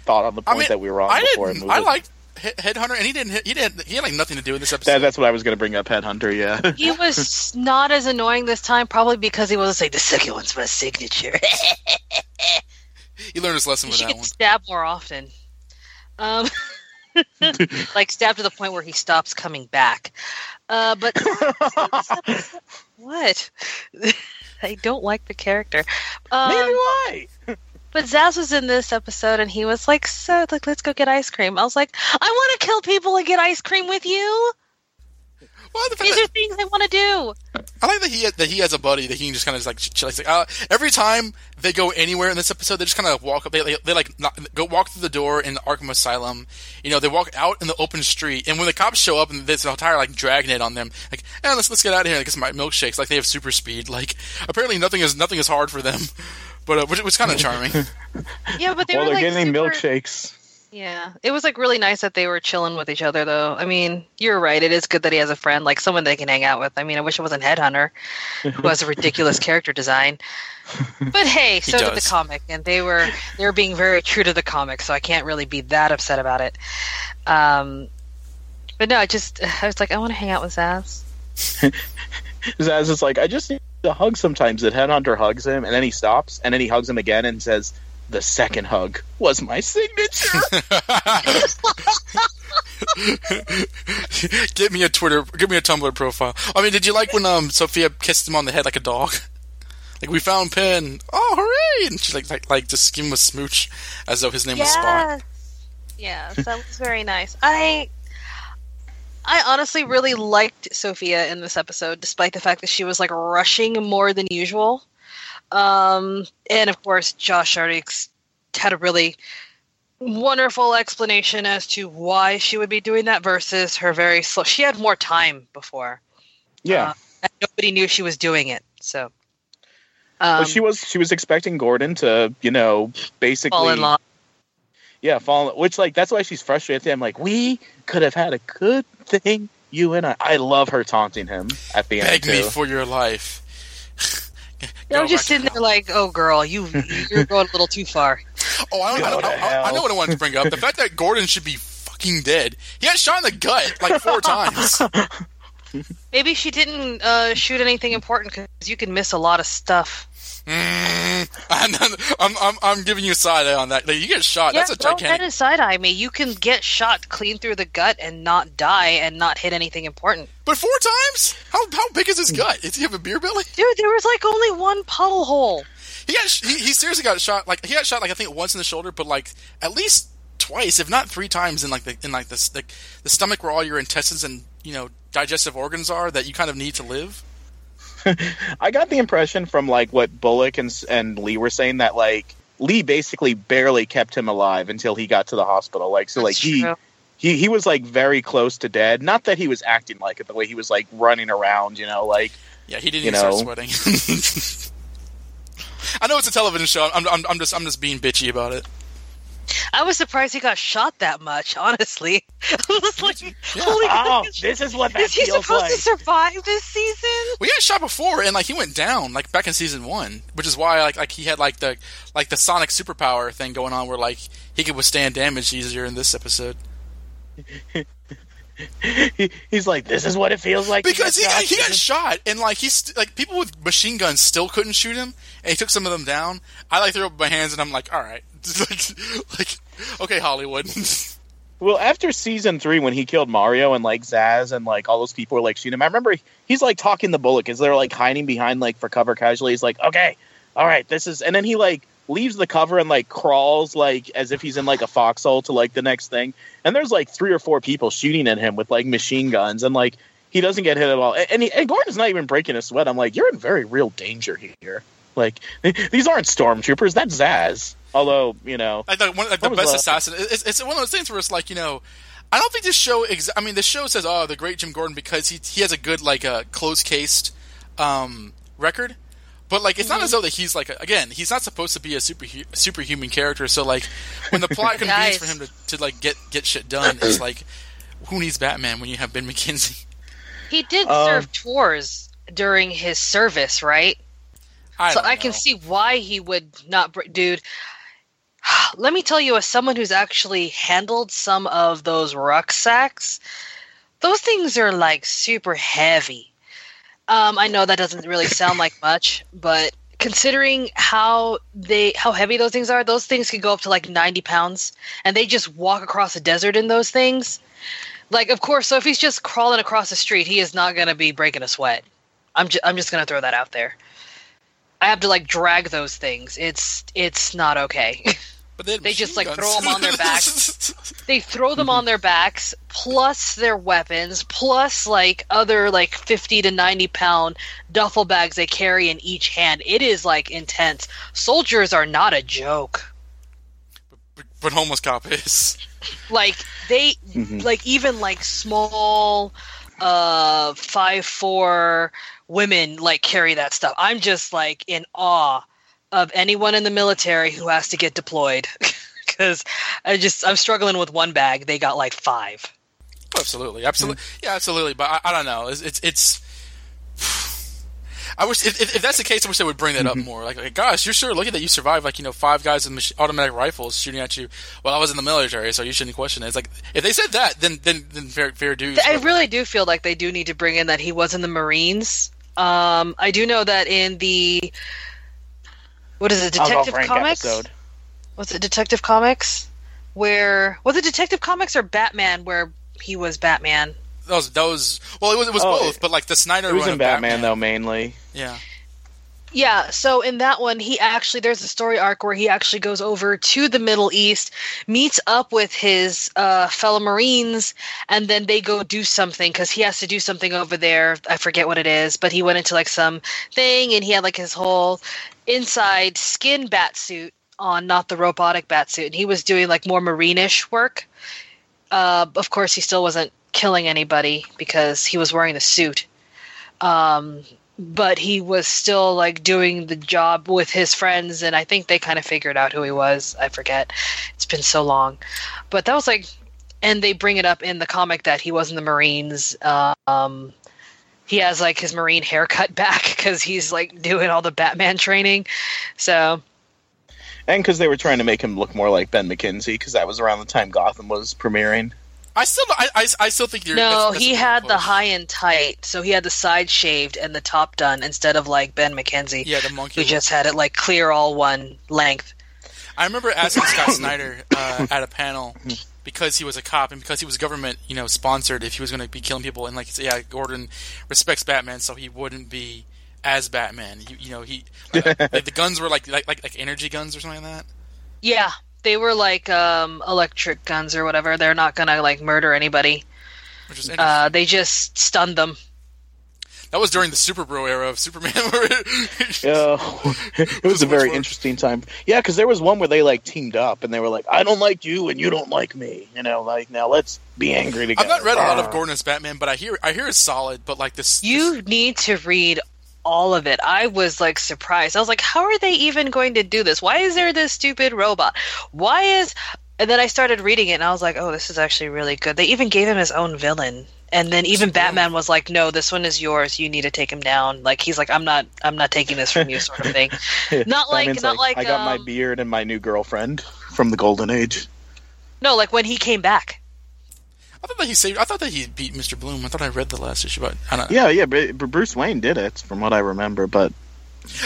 thought on the I point mean, that we were on I before didn't. I it? liked Headhunter, and he didn't. He didn't. He had like nothing to do in this episode. That, that's what I was going to bring up. Headhunter. Yeah. [laughs] He was not as annoying this time, probably because he wasn't like the second one's my signature. [laughs] he learned his lesson he with should that get one. stabbed more often. Um, [laughs] like stabbed to the point where he stops coming back. Uh, but [laughs] what? [laughs] I don't like the character. Um, do I. But Zsasz was in this episode, and he was like, "So, like, let's go get ice cream." I was like, "I want to kill people and get ice cream with you. Well, the fact These that- are things I want to do." I like that he that he has a buddy that he can just kind of like chill. Like, uh, every time they go anywhere in this episode, they just kind of walk up. They, they, they like not, go walk through the door in the Arkham Asylum. You know, they walk out in the open street, and when the cops show up and there's an entire like dragnet on them, like, eh, let's let's get out of here and get some milkshakes. Like they have super speed. Like apparently nothing is nothing is hard for them, but uh, which was kind of charming. Yeah, but they well, were they're like getting super- milkshakes. Yeah, it was like really nice that they were chilling with each other, though. I mean, you're right. It is good that he has a friend, like someone they can hang out with. I mean, I wish it wasn't Headhunter, who has a ridiculous [laughs] character design. But hey, so did the comic, and they were they were being very true to the comic, so I can't really be that upset about it. Um, but no, I just I was like, I want to hang out with Zsasz. [laughs] Zsasz is like, I just need a hug sometimes. That Headhunter hugs him, and then he stops, and then he hugs him again and says, "The second hug was my signature." [laughs] Get me a Twitter, give me a Tumblr profile. I mean, did you like when um Sofia kissed him on the head like a dog? Like we found Pen. Oh, hooray! And she like like like just give him a smooch as though his name was Spot. Yes, that was very nice. I I honestly really liked Sofia in this episode, despite the fact that she was like rushing more than usual. Um, and of course, Josh Hardix had a really wonderful explanation as to why she would be doing that versus her very slow. She had more time before, yeah, Uh, and nobody knew she was doing it. So, um, but she was she was expecting Gordon to, you know, basically fall in love. Yeah, fall. Which like that's why she's frustrated. I'm like, we could have had a good thing, you and I. I love her taunting him at the end Beg me too. for your life. I Go just sitting there like, "Oh, girl, you you're going a little too far." [laughs] Oh, I, I, Go to I, I, I know what I wanted to bring up. The fact that Gordon should be fucking dead. He got shot in the gut like four [laughs] times. Maybe she didn't uh, shoot anything important because you can miss a lot of stuff. [laughs] Mm, I'm, I'm, I'm, I'm giving you side eye on that. Like, you get shot. yeah, that's a don't gigantic. and side eye me. You can get shot clean through the gut and not die and not hit anything important. But four times? How how big is his gut? Does he have a beer belly? Dude, there was like only one puddle hole. He got sh- he, he seriously got shot. Like he got shot like I think once in the shoulder, but like at least twice, if not three times, in like the in like the the, the stomach where all your intestines and you know digestive organs are that you kind of need to live. [laughs] I got the impression from like what Bullock and and Lee were saying that like Lee basically barely kept him alive until he got to the hospital. Like so, like That's he true. he he was like very close to dead. Not that he was acting like it, the way he was like running around, you know, like Yeah, he didn't You even know. start sweating. [laughs] I know it's a television show. I'm, I'm, I'm just I'm just being bitchy about it. I was surprised he got shot that much, honestly. [laughs] I was like, holy oh, gosh, this is what that is he feels supposed like. to survive this season? We got shot before, and like he went down, like back in season one, which is why like like he had like the like the Sonic superpower thing going on, where like he could withstand damage easier in this episode. He, [laughs] he's like, this is what it feels like because he got, shot. he got shot, and like he's like people with machine guns still couldn't shoot him, and he took some of them down. I like threw up my hands, and I'm like, all right, [laughs] like, okay, Hollywood. [laughs] Well, after season three, when he killed Mario and like Zsasz and like all those people were like shooting him, I remember he's like talking the Bullock as they're like hiding behind like for cover casually. He's like, okay, all right, this is, and then he like leaves the cover and like crawls like as if he's in like a foxhole to like the next thing. And there's like three or four people shooting at him with like machine guns, and like he doesn't get hit at all. And, he, and Gordon's not even breaking a sweat. I'm like, you're in very real danger here. Like [laughs] these aren't stormtroopers. That's Zsasz. Although you know, like the, one, like the best that? assassin. It's, it's one of those things where it's like you know, I don't think this show. Ex- I mean, the show says, "Oh, the great Jim Gordon," because he he has a good like a uh, close cased um, record. But like, it's not as though that he's like a, again, he's not supposed to be a super superhuman character. So like, when the plot [laughs] convenes Guys. for him to, to like get get shit done, it's like, who needs Batman when you have Ben McKenzie? He did Um, serve tours during his service, right? I so don't I can see why he would not, br- dude. [sighs] Let me tell you, as someone who's actually handled some of those rucksacks, those things are like super heavy. Um, I know that doesn't really sound like much, but considering how they how heavy those things are, those things can go up to like ninety pounds, and they just walk across the desert in those things. Like, of course, so if he's just crawling across the street, he is not going to be breaking a sweat. I'm ju- I'm just going to throw that out there. I have to like drag those things. It's it's not okay. [laughs] But they, they just, like, guns. them on their backs. [laughs] they throw them on their backs plus their weapons plus like other like 50 to 90 pound duffel bags they carry in each hand. It is like intense. Soldiers are not a joke. but, but homeless cop is. [laughs] like they Mhm. like even like small uh five four women like carry that stuff i'm just like in awe of anyone in the military who has to get deployed [laughs] because i just i'm struggling with one bag they got like five Absolutely, absolutely, mm-hmm. yeah, absolutely. But I, I don't know. It's it's. it's [sighs] I wish if, if that's the case, I wish they would bring that up mm-hmm. more. Like, like, gosh, you're sure lucky that you survived. Like, you know, five guys with mach- automatic rifles shooting at you. Well, I was in the military, so you shouldn't question it. It's like if they said that, then then then fair fair dues. I really do feel like they do need to bring in that he was in the Marines. Um, I do know that in the what is it, Detective Comics? episode. Was it Detective Comics? Where was it Detective Comics or Batman? Where he was Batman? Those, was that well, it was it was Oh, both, but like the Snyder It was run in of Batman, though mainly. Yeah, Yeah, so in that one, he actually there's a story arc where he actually goes over to the Middle East, meets up with his uh, fellow Marines, and then they go do something because he has to do something over there. I forget what it is, but he went into like some thing, and he had like his whole inside skin bat suit on, not the robotic bat suit, and he was doing like more marine-ish work. Uh, of course, he still wasn't killing anybody because he was wearing the suit. Um, but he was still like doing the job with his friends and i think they kind of figured out who he was. I forget. It's been so long. But that was like and they bring it up in the comic that he was in the marines. Um he has like his marine haircut [laughs] back because he's like doing all the batman training. So And because they were trying to make him look more like Ben McKenzie, because that was around the time Gotham was premiering. I still, I, I, I still think you're. No, that's- that's he had the high and tight, so he had the side shaved and the top done instead of like Ben McKenzie, Yeah, the monkey. who just had it like clear all one length. I remember asking Scott [coughs] Snyder uh, at a panel because he was a cop and because he was government, you know, sponsored. If he was going to be killing people, and like, yeah, Gordon respects Batman, so he wouldn't be as Batman. You, you know, he like, [laughs] like, the guns were like, like like like energy guns or something like that. Yeah, they were like um, electric guns or whatever. They're not gonna like murder anybody. Which was. Uh, they just stunned them. that was during the Super Bro era of Superman. where- [laughs] Yeah, [laughs] it was a very fun. interesting time. Yeah, because there was one where they like teamed up and they were like, "I don't like you and you don't like me." You know, like now let's be angry together. I've not read a lot of Gordon's Batman, but I hear I hear it's solid. But like this, You need to read all of it. I was like surprised. I was like, how are they even going to do this? Why is there this stupid robot? Why is. And then I started reading it and I was like, oh, this is actually really good. They even gave him his own villain. And then even Batman was like, "No, this one is yours. You need to take him down." Like he's like, "I'm not, I'm not taking this from you," sort of thing. [laughs] Not like, Batman's not like, I got my um, beard and my new girlfriend from the Golden Age. no, like when he came back. I thought that he saved. I thought that he beat Mr. Bloom. I thought I read the last issue, but I don't. Yeah, yeah, Br- Br- Bruce Wayne did it, from what I remember. But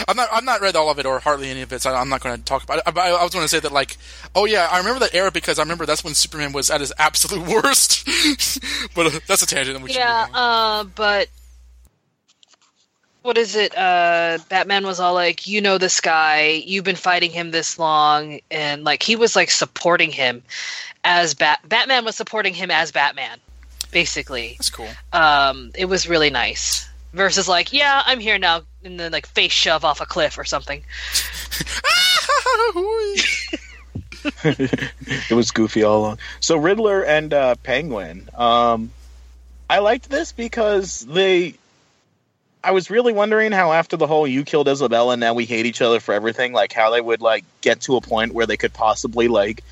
I'm not. I'm not read all of it or hardly any of it. So I'm not going to talk about it. But I, I was going to say that, like, oh yeah, I remember that era because I remember that's when Superman was at his absolute [laughs] worst. [laughs] but uh, that's a tangent. and Yeah, uh, but what is it? Uh, Batman was all like, "You know this guy. You've been fighting him this long," and like he was like supporting him as Bat. Batman was supporting him as Batman, basically. that's cool. Um, it was really nice. Versus like, yeah, I'm here now, and then like face shove off a cliff or something. [laughs] it was goofy all along. So Riddler and uh, Penguin. Um, I liked this because they. I was really wondering how after the whole "you killed Isabella, and now we hate each other for everything," like how they would like get to a point where they could possibly like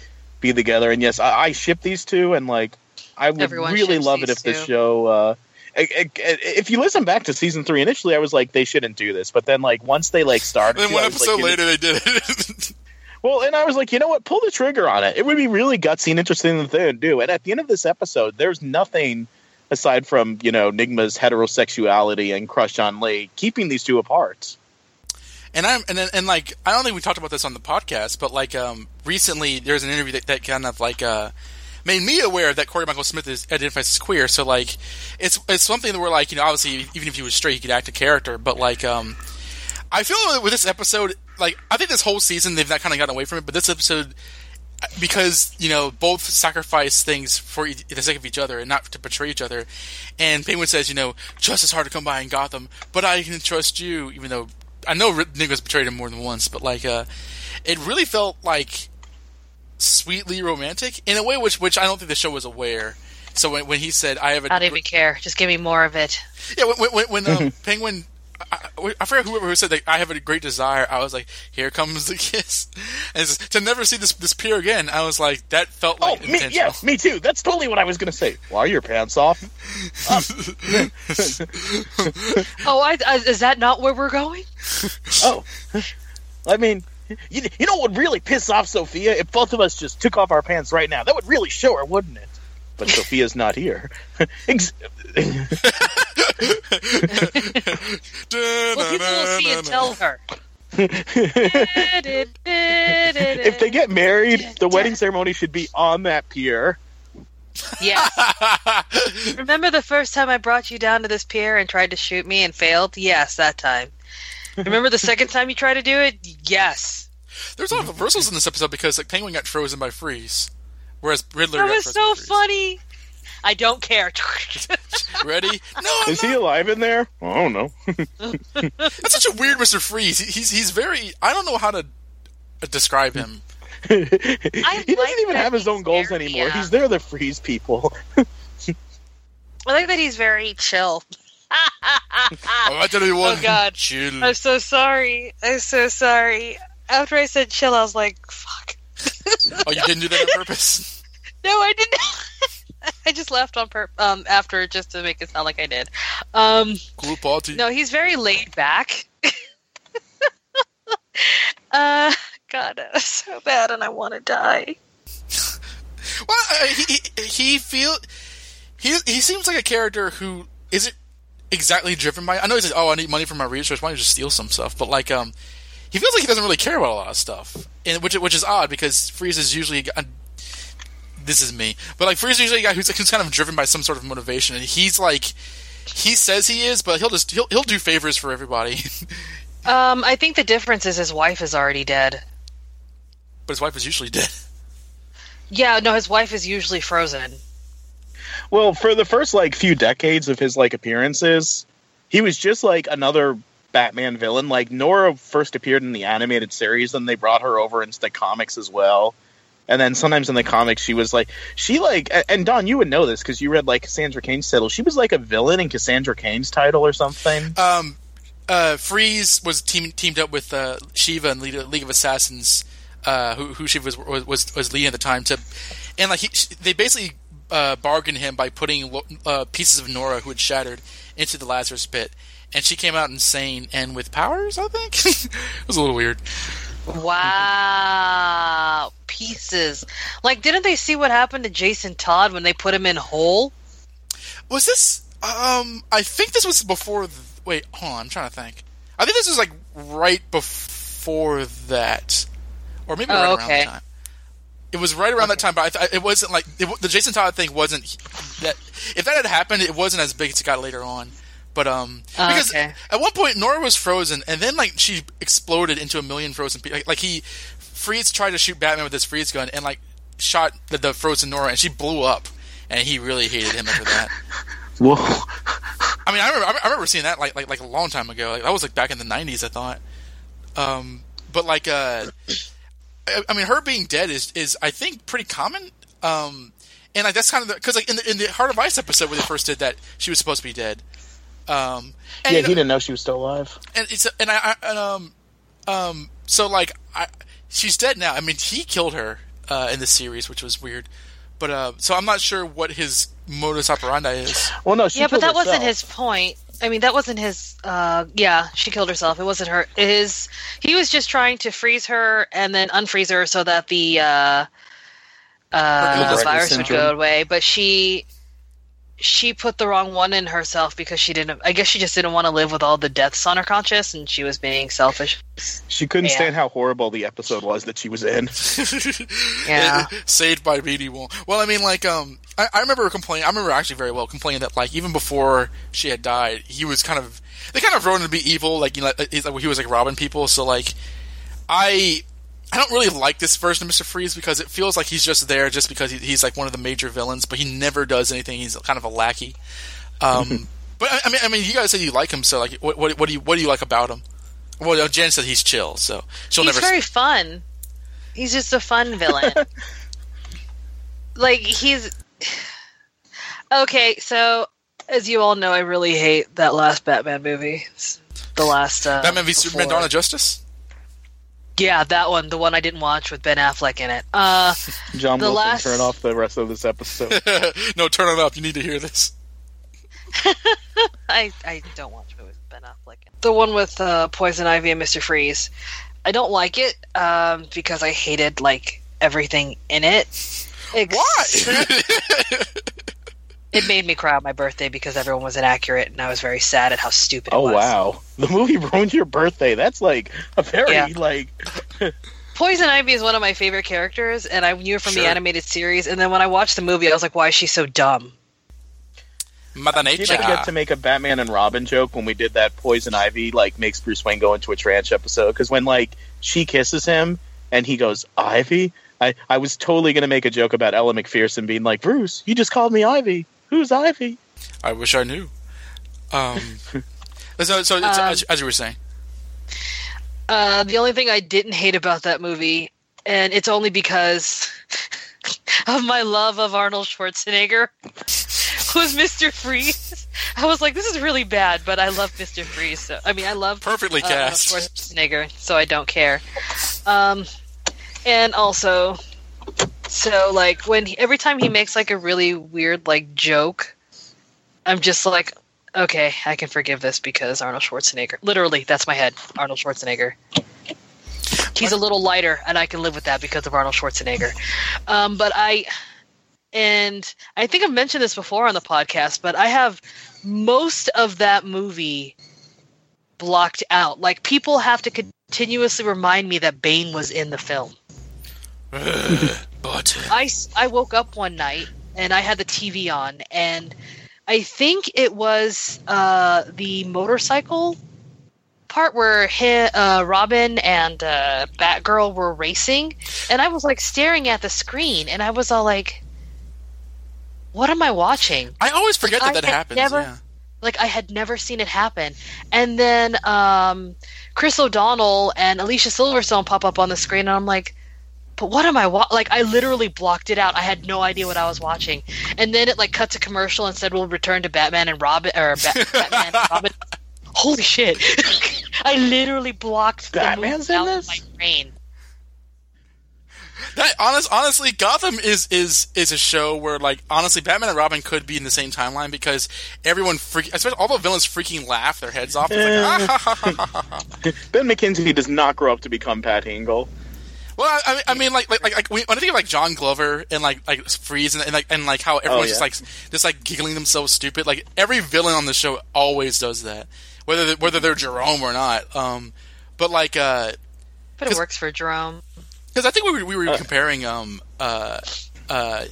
be together. And yes, I, I ship these two, and like I would Everyone really love it if this two. show. Uh, I- I- if you listen back to season three, initially I was like they shouldn't do this, but then like once they like started, And [laughs] then one I was like, episode you know- later, they did it. [laughs] well, and I was like, you know what? Pull the trigger on it. It would be really gutsy and interesting thing to do. And at the end of this episode, there's nothing aside from you know Nygma's heterosexuality and crush on Lee keeping these two apart. And I'm and and like I don't think we talked about this on the podcast, but like um recently there's an interview that, that kind of like uh made me aware that Cory Michael Smith is identifies as queer. So like it's it's something that we're like you know obviously even if he was straight he could act a character, but like um I feel with this episode like I think this whole season they've not kind of gotten away from it, but this episode because you know both sacrifice things for the sake of each other and not to betray each other. And Penguin says, you know, trust is hard to come by in Gotham, but I can trust you, even though I know Ri- Nicholas betrayed him more than once. But like, uh, it really felt like sweetly romantic in a way which which I don't think the show was aware. So when, when he said, "I have a," I don't even care. Just give me more of it. yeah, when when, when um, Penguin. I, I I forget whoever who said that I have a great desire. I was like, "Here comes the [laughs] kiss," and it's, to never see this this peer again. I was like, that felt Oh, like me, intentional. yes, me too. That's totally what I was going to say. Why are your pants off? [laughs] [laughs] Oh, I, I, is that not where we're going? Oh, I mean, you, you know what would really piss off Sofia if both of us just took off our pants right now? That would really show her, wouldn't it? But Sofia's not here. [laughs] Ex- Well, people will see and tell her. [laughs] if they get married, the wedding ceremony should be on that pier. Yeah. [laughs] Remember the first time I brought you down to this pier and tried to shoot me and failed? Yes, that time. Remember the second time you tried to do it? Yes. There's a lot of reversals in this episode because like Penguin got frozen by freeze, whereas Riddler That was so by freeze. funny. I don't care. [laughs] Ready? No, I'm Is he alive in there? I don't know. [laughs] That's such a weird Mister Freeze. He- He's he's very. I don't know how to uh, describe him. [laughs] he like doesn't even have his he's own goals very, anymore. uh, He's there to freeze people. I like that he's very chill. I tell you what. Oh, God. chill. I'm so sorry. I'm so sorry. After I said chill, I was like, fuck. Oh, you didn't do that on purpose. No, I didn't. [laughs] I just laughed on pur- um after just to make it sound like I did. Um, Cool party. no, he's very laid back. [laughs] uh, God, that was so bad, and I want to die. [laughs] well, uh, he, he he feel he he seems like a character who isn't exactly driven by. I know he's like, oh, I need money for my research. Why don't you just steal some stuff? But like, um, he feels like he doesn't really care about a lot of stuff, and which which is odd because Freeze is usually. Uh, this is me, but like Freeze usually a guy who's, who's kind of driven by some sort of motivation, and he's like, he says he is, but he'll just he'll he'll do favors for everybody. [laughs] Um, I think the difference is his wife is already dead. but his wife is usually dead. Yeah, no, his wife is usually frozen. Well, for the first like few decades of his like appearances, he was just like another Batman villain. Like Nora first appeared in the animated series, then they brought her over into the comics as well. And then sometimes in the comics, she was like, she like, and Don, you would know this because you read like Cassandra Cain's title. She was like a villain in Cassandra Cain's title or something. Um, uh, Freeze was team, teamed up with uh, Shiva and League, League of Assassins, uh, who, who Shiva was, was was was leading at the time. To and like he, they basically uh, bargained him by putting uh, pieces of Nora who had shattered into the Lazarus pit, and she came out insane and with powers. I think [laughs] it was a little weird. Wow, pieces. Like, didn't they see what happened to Jason Todd when they put him in hole? Was this? Um, I think this was before. th- wait, hold on. I'm trying to think. I think this was like right before that, or maybe Oh, right around that time. It was right around that time, but I th- it wasn't like it, w- the Jason Todd thing wasn't that. If that had happened, it wasn't as big as it got later on. But um, Oh, because okay. at one point Nora was frozen, and then like she exploded into a million frozen people. Like, like he, Freeze tried to shoot Batman with his freeze gun, and like shot the, the frozen Nora, and she blew up, and he really hated him after that. [laughs] Whoa. I mean, I remember, I remember seeing that like like like a long time ago. Like that was like back in the '90s, I thought. Um, but like, uh, I, I mean, her being dead is is I think pretty common. Um, and like that's kind of because like in the in the Heart of Ice episode where they first did that, she was supposed to be dead. Um, and, yeah, he didn't know she was still alive. and it's and I, I and, um um so like I she's dead now. I mean, he killed her uh, in the series, which was weird. But uh, so I'm not sure what his modus operandi is. Well, no, she yeah, but killed that wasn't his point. I mean, that wasn't his. Uh, yeah, she killed herself. It wasn't her. His. He was just trying to freeze her and then unfreeze her so that the uh, uh, virus would go away. But she. She put the wrong one in herself because she didn't. I guess she just didn't want to live with all the deaths on her conscience, and she was being selfish. She couldn't Yeah. stand how horrible the episode was that she was in. [laughs] Yeah. saved by BD Wall. Well, I mean, like, um, I, I remember complaining. I remember actually very well complaining that, like, even before she had died, he was kind of. They kind of wrote him to be evil, like you know, like he was like robbing people. So like, I. I don't really like this version of Mister Freeze because it feels like he's just there just because he, he's like one of the major villains, but he never does anything. He's kind of a lackey. Um, but I, I mean, I mean, you guys said you like him, so like, what, what, what do you what do you like about him? Well, Jan said he's chill, so she'll he's never. very fun. He's just a fun villain. [laughs] like he's okay. So as you all know, I really hate that last Batman movie. It's the last uh, Batman v Superman: before- Dawn of Justice. Yeah, that one, the one I didn't watch with Ben Affleck in it. Uh, [laughs] John The Wilson, last- turn off the rest of this episode. [laughs] no, turn it off. You need to hear this. [laughs] I I don't watch movies with Ben Affleck. in it. The one with uh, Poison Ivy and Mister Freeze. I don't like it um, because I hated like everything in it. Except- Why? It made me cry on my birthday because everyone was inaccurate, and I was very sad at how stupid it was. oh was. wow, the movie [laughs] ruined your birthday. That's like a very Yeah. like. [laughs] Poison Ivy is one of my favorite characters, and I knew her from Sure. the animated series. And then when I watched the movie, I was like, "Why is she so dumb?" Mother Nature. Did I get to make a Batman and Robin joke when we did that Poison Ivy like makes Bruce Wayne go into a trance episode? Because when like she kisses him and he goes Ivy, I I was totally gonna make a joke about Elle Macpherson being like Bruce, you just called me Ivy. Who's Ivy? I wish I knew. Um, [laughs] so, so Um, as, as you were saying, Uh, the only thing I didn't hate about that movie, and it's only because [laughs] of my love of Arnold Schwarzenegger, [laughs] was Mister Freeze. I was like, "This is really bad," but I love Mister Freeze. So, I mean, I love perfectly uh, cast. Schwarzenegger, so I don't care. Um, and also, so like when he, every time he makes like a really weird like joke, I'm just like, okay, I can forgive this because Arnold Schwarzenegger. Literally, that's my head, Arnold Schwarzenegger. He's a little lighter, and I can live with that because of Arnold Schwarzenegger. Um, but I, and I think I've mentioned this before on the podcast, but I have most of that movie blocked out. Like people have to continuously remind me that Bane was in the film. But I, s- I woke up one night and I had the TV on, and I think it was uh, the motorcycle part where he, uh, Robin and uh, Batgirl were racing, and I was like staring at the screen, and I was all like, "What am I watching?" I always forget that I that happens. never- yeah. Like I had never seen it happen, and then um, Chris O'Donnell and Alicia Silverstone pop up on the screen, and I'm like. But what am I wa- like? I literally blocked it out. I had no idea what I was watching, and then it like cuts a commercial and said we'll return to Batman and Robin or Ba- [laughs] Batman and Robin. Holy shit! [laughs] I literally blocked Batman's the in out this? of my brain. That honest, honestly, Gotham is is is a show where like honestly, Batman and Robin could be in the same timeline because everyone freak, especially all the villains freaking laugh their heads off. It's like, ah, ha, ha, ha, ha, ha. Ben McKenzie does not grow up to become Pat Hingle. Well, I, I mean- I mean, like, like, like, like when I think of like John Glover and like, like Freeze and, and like, and like how everyone's yeah. just like, just like giggling themselves stupid. Like every villain on the show always does that, whether they, whether they're Jerome or not. Um, but like, uh, But it works for Jerome. because I think we were, we were comparing um uh uh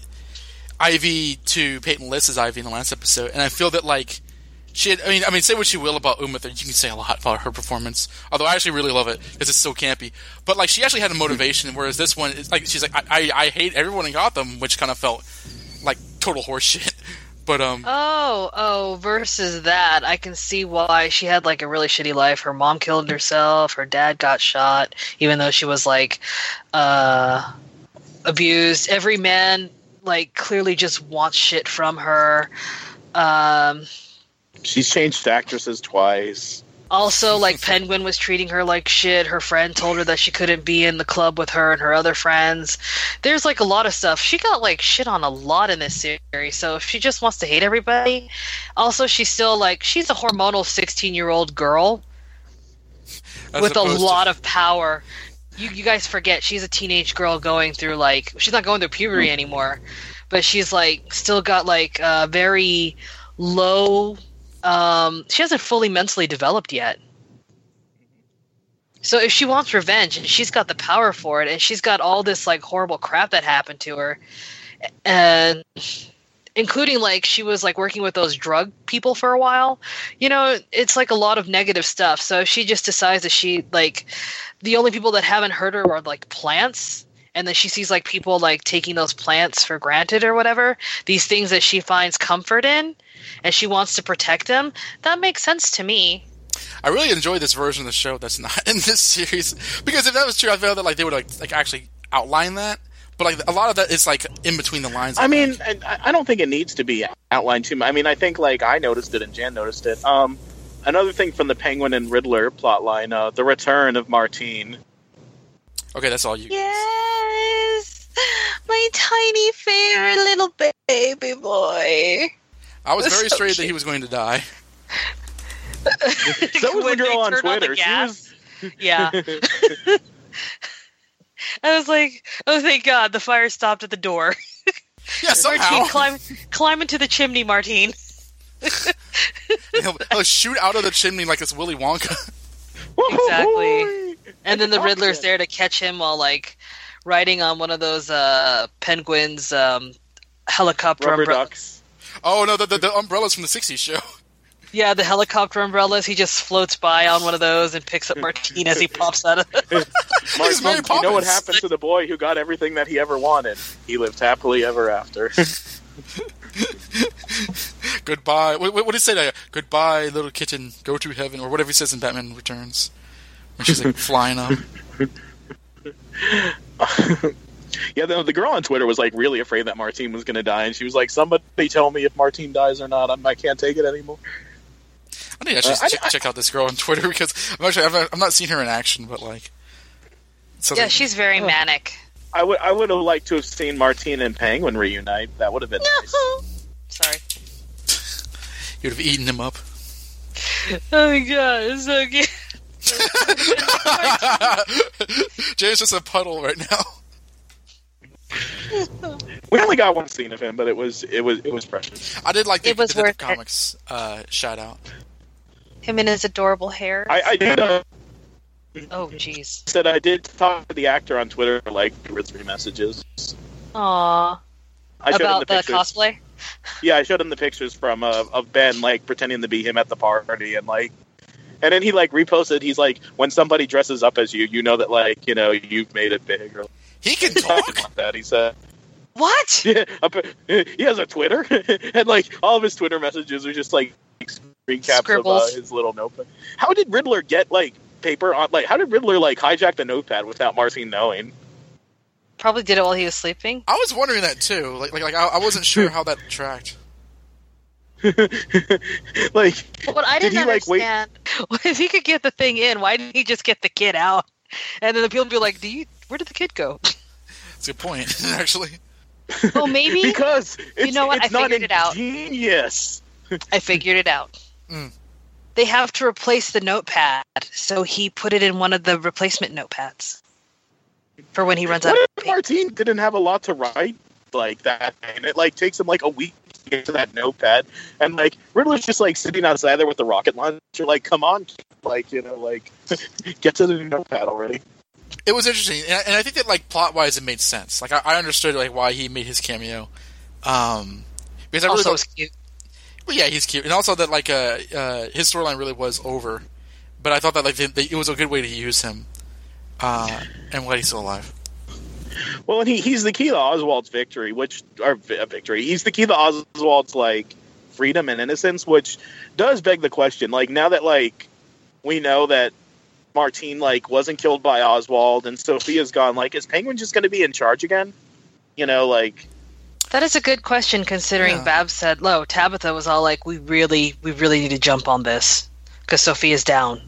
Ivy to Peyton List's Ivy in the last episode, and I feel that like she had, I mean I mean say what you will about Uma Thurman, you can say a lot about her performance. Although I actually really love it because it's so campy. But like she actually had a motivation, [laughs] whereas this one is like she's like I, I, I hate everyone in Gotham, which kind of felt like total horseshit. [laughs] But um Oh, oh, versus that, I can see why she had like a really shitty life. Her mom killed herself, her dad got shot, even though she was like uh abused. Every man like clearly just wants shit from her. Um She's changed actresses twice. also [laughs] like Penguin was treating her like shit. Her friend told her that she couldn't be in the club with her and her other friends. There's like a lot of stuff. She got like shit on a lot in this series. So if she just wants to hate everybody, also she's still like she's a hormonal 16 year old girl as with a opposed to- lot of power. You you guys forget she's a teenage girl going through like she's not going through puberty hmm. anymore, but she's like still got like a very low. Um, she hasn't fully mentally developed yet. So if she wants revenge and she's got the power for it and she's got all this like horrible crap that happened to her and including like she was like working with those drug people for a while you know it's like a lot of negative stuff so if she just decides that she like the only people that haven't hurt her are like plants and then she sees like people like taking those plants for granted or whatever these things that she finds comfort in and she wants to protect them that makes sense to me I really enjoy this version of the show that's not [laughs] in this series because if that was true, I feel that like they would like like actually outline that. But like a lot of that is like in between the lines. I mean. I, I don't think it needs to be outlined too much. I mean, I think like I noticed it and Jan noticed it. Um, another thing from the Penguin and Riddler plotline, uh, the return of Martin. Okay, that's all you. yes my tiny fair little baby boy I was That's very so straight that he was going to die. [laughs] That was When the girl on turned on Twitter. She was [laughs] Yeah. [laughs] I was like, oh, thank God, the fire stopped at the door. Yeah, somehow Martin, climb, climb into the chimney, Martin. he'll, he'll shoot out of the chimney like it's Willy Wonka. Exactly. And then the Riddler's there to catch him while, like, riding on one of those uh, penguins' um, helicopter rubber umbrellas. ducks. Oh no, the, the, the umbrellas from the '60s show. Yeah, the helicopter umbrellas. He just floats by on one of those and picks up Martin as he [laughs] pops out of it. He's [laughs] Mary you know what Poppins. happened to the boy who got everything that he ever wanted? He lived happily ever after. [laughs] Goodbye. What, what, what did he say? Like, Goodbye, little kitten. Go to heaven, or whatever he says in Batman Returns. When she's like flying up. [laughs] yeah, the, the girl on Twitter was like really afraid that Martin was going to die, and she was like, "Somebody tell me if Martin dies or not. I'm, I can't take it anymore." I need to actually Uh, I- check, I- check out this girl on Twitter because I'm actually I've, I've not seen her in action, but like, so yeah, she's very manic. I would I would have liked to have seen Martin and Penguin reunite. That would have been nice. Sorry. [laughs] you'd have eaten him up. Oh my god, it's so cute. [laughs] Jay's just a puddle right now. we only got one scene of him, but it was it was it was precious. I did like the, It was the worth it. comics uh, shout out. Him and his adorable hair. I, I did uh, oh, jeez. said I did talk to the actor on Twitter for like two or three messages. Aw. I showed him About the the, cosplay? Yeah, I showed him the pictures from uh, of Ben like pretending to be him at the party and like. And then he like reposted. He's like, when somebody dresses up as you, you know that like you know you've made it big or He can talk. like that. He said. What? [laughs] Yeah, he has a Twitter, [laughs] and like all of his Twitter messages are just like screen caps of uh, his little notepad. How did Riddler get like paper on? Like, how did Riddler like hijack the notepad without Marcy knowing? Probably did it while he was sleeping. I was wondering that too. Like, like, like I, I wasn't sure how that tracked. [laughs] like, What I Did didn't he, like, wait- [laughs] understand was if he could get the thing in, why didn't he just get the kid out? And then the people would be like, "Do you? Where did the kid go?" [laughs] That's a good point, [laughs] actually. Oh, maybe because it's, know what? it's I figured it out. Genius. I figured it out. Mm. They have to replace the notepad, so he put it in one of the replacement notepads for when he runs out What of if paper. Martine didn't have a lot to write like that, and it like takes him like a week to get to that notepad, and like Riddler's just like sitting outside there with the rocket launcher, like, come on, like you know, like [laughs] get to the notepad already. It was interesting, and I, and I think that like plot wise, it made sense. Like I, I understood like why he made his cameo. Um, because I really Also, thought, was cute. well, yeah, he's cute, and also that like uh, uh his storyline really was over. But I thought that like they, they, it was a good way to use him, uh, and why he's still alive. Well, and he, he's the key to Oswald's victory, which or vi- victory. He's the key to Oswald's like freedom and innocence, which does beg the question. Like now that like we know that Martin like wasn't killed by Oswald and Sofia's gone, like is Penguin just going to be in charge again? You know, like That is a good question, considering Yeah. Babs said, "Low." Tabitha was all like, "We really, we really need to jump on this because Sofia's down."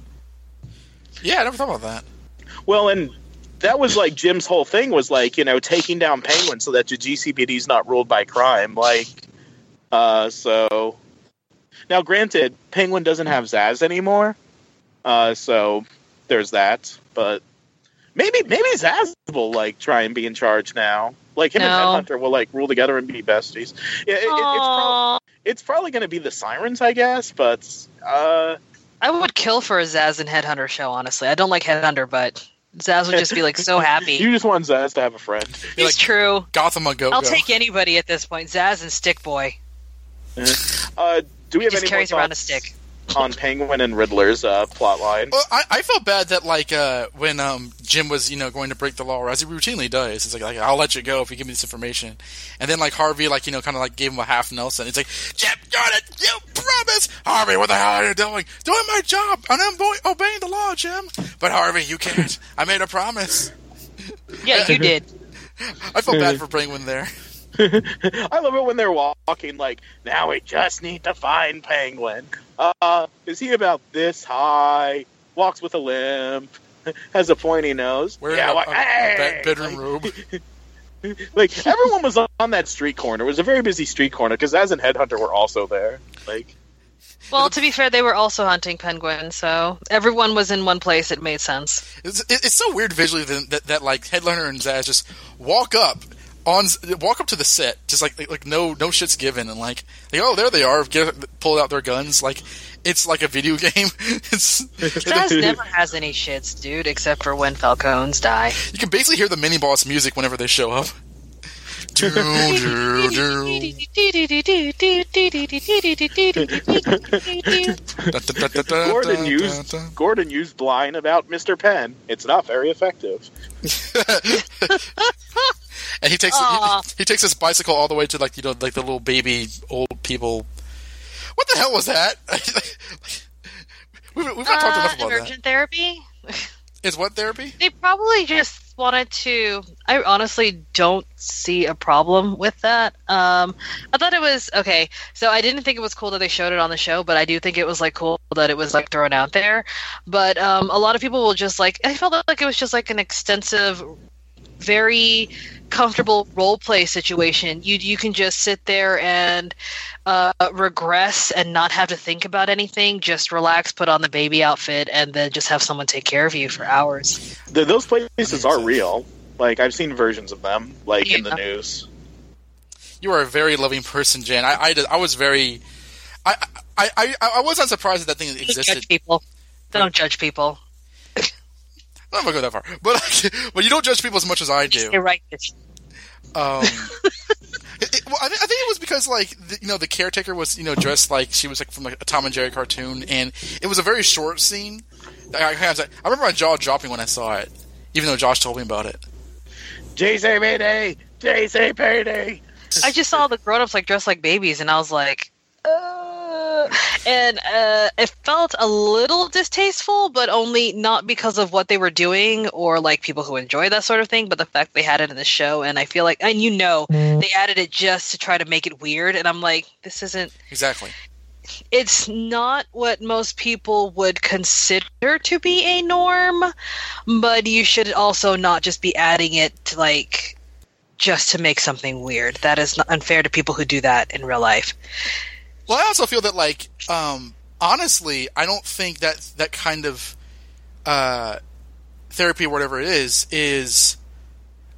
Yeah, I never thought about that. well, and that was like Jim's whole thing was like you know taking down Penguin so that the GCPD's not ruled by crime. Like, uh, so now granted, Penguin doesn't have Zsasz anymore, uh, so there's that. But maybe maybe Zsasz will like try and be in charge now. Like him No. and Headhunter will like rule together and be besties. Yeah, it, it, it's, prob- it's probably going to be the Sirens, I guess. But uh, I would kill for a Zsasz and Headhunter show. Honestly, I don't like Headhunter, but Zsasz would just be like so happy. [laughs] you just want Zsasz to have a friend. You're like true. Gotham on go. I'll take anybody at this point. Zsasz and Stick Boy. Uh, do we have Just any more carries around a stick. On Penguin and Riddler's uh, plot line? Well, I, I felt bad that like uh, when um, Jim was you know going to break the law, as he routinely does. It's like, like I'll let you go if you give me this information, and then like Harvey like you know kind of like gave him a half Nelson. It's like Jim, you're it, you promise, Harvey. What the hell are you doing? Doing my job, and I'm bo- obeying the law, Jim. But Harvey, you can't. I made a promise. Yeah, you [laughs] did. I felt bad for Penguin there. [laughs] I love it when they're walking like, now we just need to find Penguin. Uh, is he about this high? Walks with a limp. [laughs] Has a pointy nose. Wearing yeah, a, like, a- a hey! be- bedroom [laughs] robe. Like everyone was on that street corner. It was a very busy street corner because Zsasz and Headhunter were also there. Like, Well, to be fair, they were also hunting penguin, so everyone was in one place. It made sense. It's, it's so weird visually that, that, that like Headhunter and Zsasz just walk up on walk up to the set, just like like, like no no shit's given, and like like oh there they are, get, pull out their guns, like it's like a video [laughs] game. it's Zsasz never has any shits, dude, except for when Falcones die. you can basically hear the mini boss music whenever they show up. [laughs] Do, do, do. [laughs] Gordon da, used da, da. Gordon used line about Mr. Penn. It's not very effective. And he takes he, he takes his bicycle all the way to like you know like the little baby old people. What the hell was that? [laughs] we've, we've not talked enough Uh, about that. emergent therapy? Is what therapy? They probably just wanted to. I honestly don't see a problem with that. Um, I thought it was okay. So I didn't think it was cool that they showed it on the show, but I do think it was like cool that it was like thrown out there. But um, a lot of people will just like. I felt like it was just like an extensive, very comfortable role play situation. You you can just sit there and uh, regress and not have to think about anything. Just relax, put on the baby outfit, and then just have someone take care of you for hours. Th those places are real. Like I've seen versions of them, like in the news. You are a very loving person, Jan. I, I, I was very, I, I, I, I wasn't surprised that that thing Don't existed. judge people. Don't judge people. I'm not gonna go that far, but but you don't judge people as much as I do. You're right. Um, [laughs] it, it- well, I, thi- I think it was because like the, you know the caretaker was you know dressed like she was like from like a Tom and Jerry cartoon, and it was a very short scene. I, I, kind of- I remember my jaw dropping when I saw it, even though Josh told me about it. JC Mayday, JC Payday. I just saw the grown-ups like dressed like babies, and I was like, uh, [laughs] and uh, it felt a little distasteful, but only not because of what they were doing or like people who enjoy that sort of thing, but the fact they had it in the show. And I feel like, and you know, they added it just to try to make it weird, and I'm like, this isn't. Exactly. It's not what most people would consider to be a norm, but you should also not just be adding it to like just to make something weird. That is not unfair to people who do that in real life. Well, I also feel that like um, honestly, I don't think that that kind of uh, therapy or whatever it is is.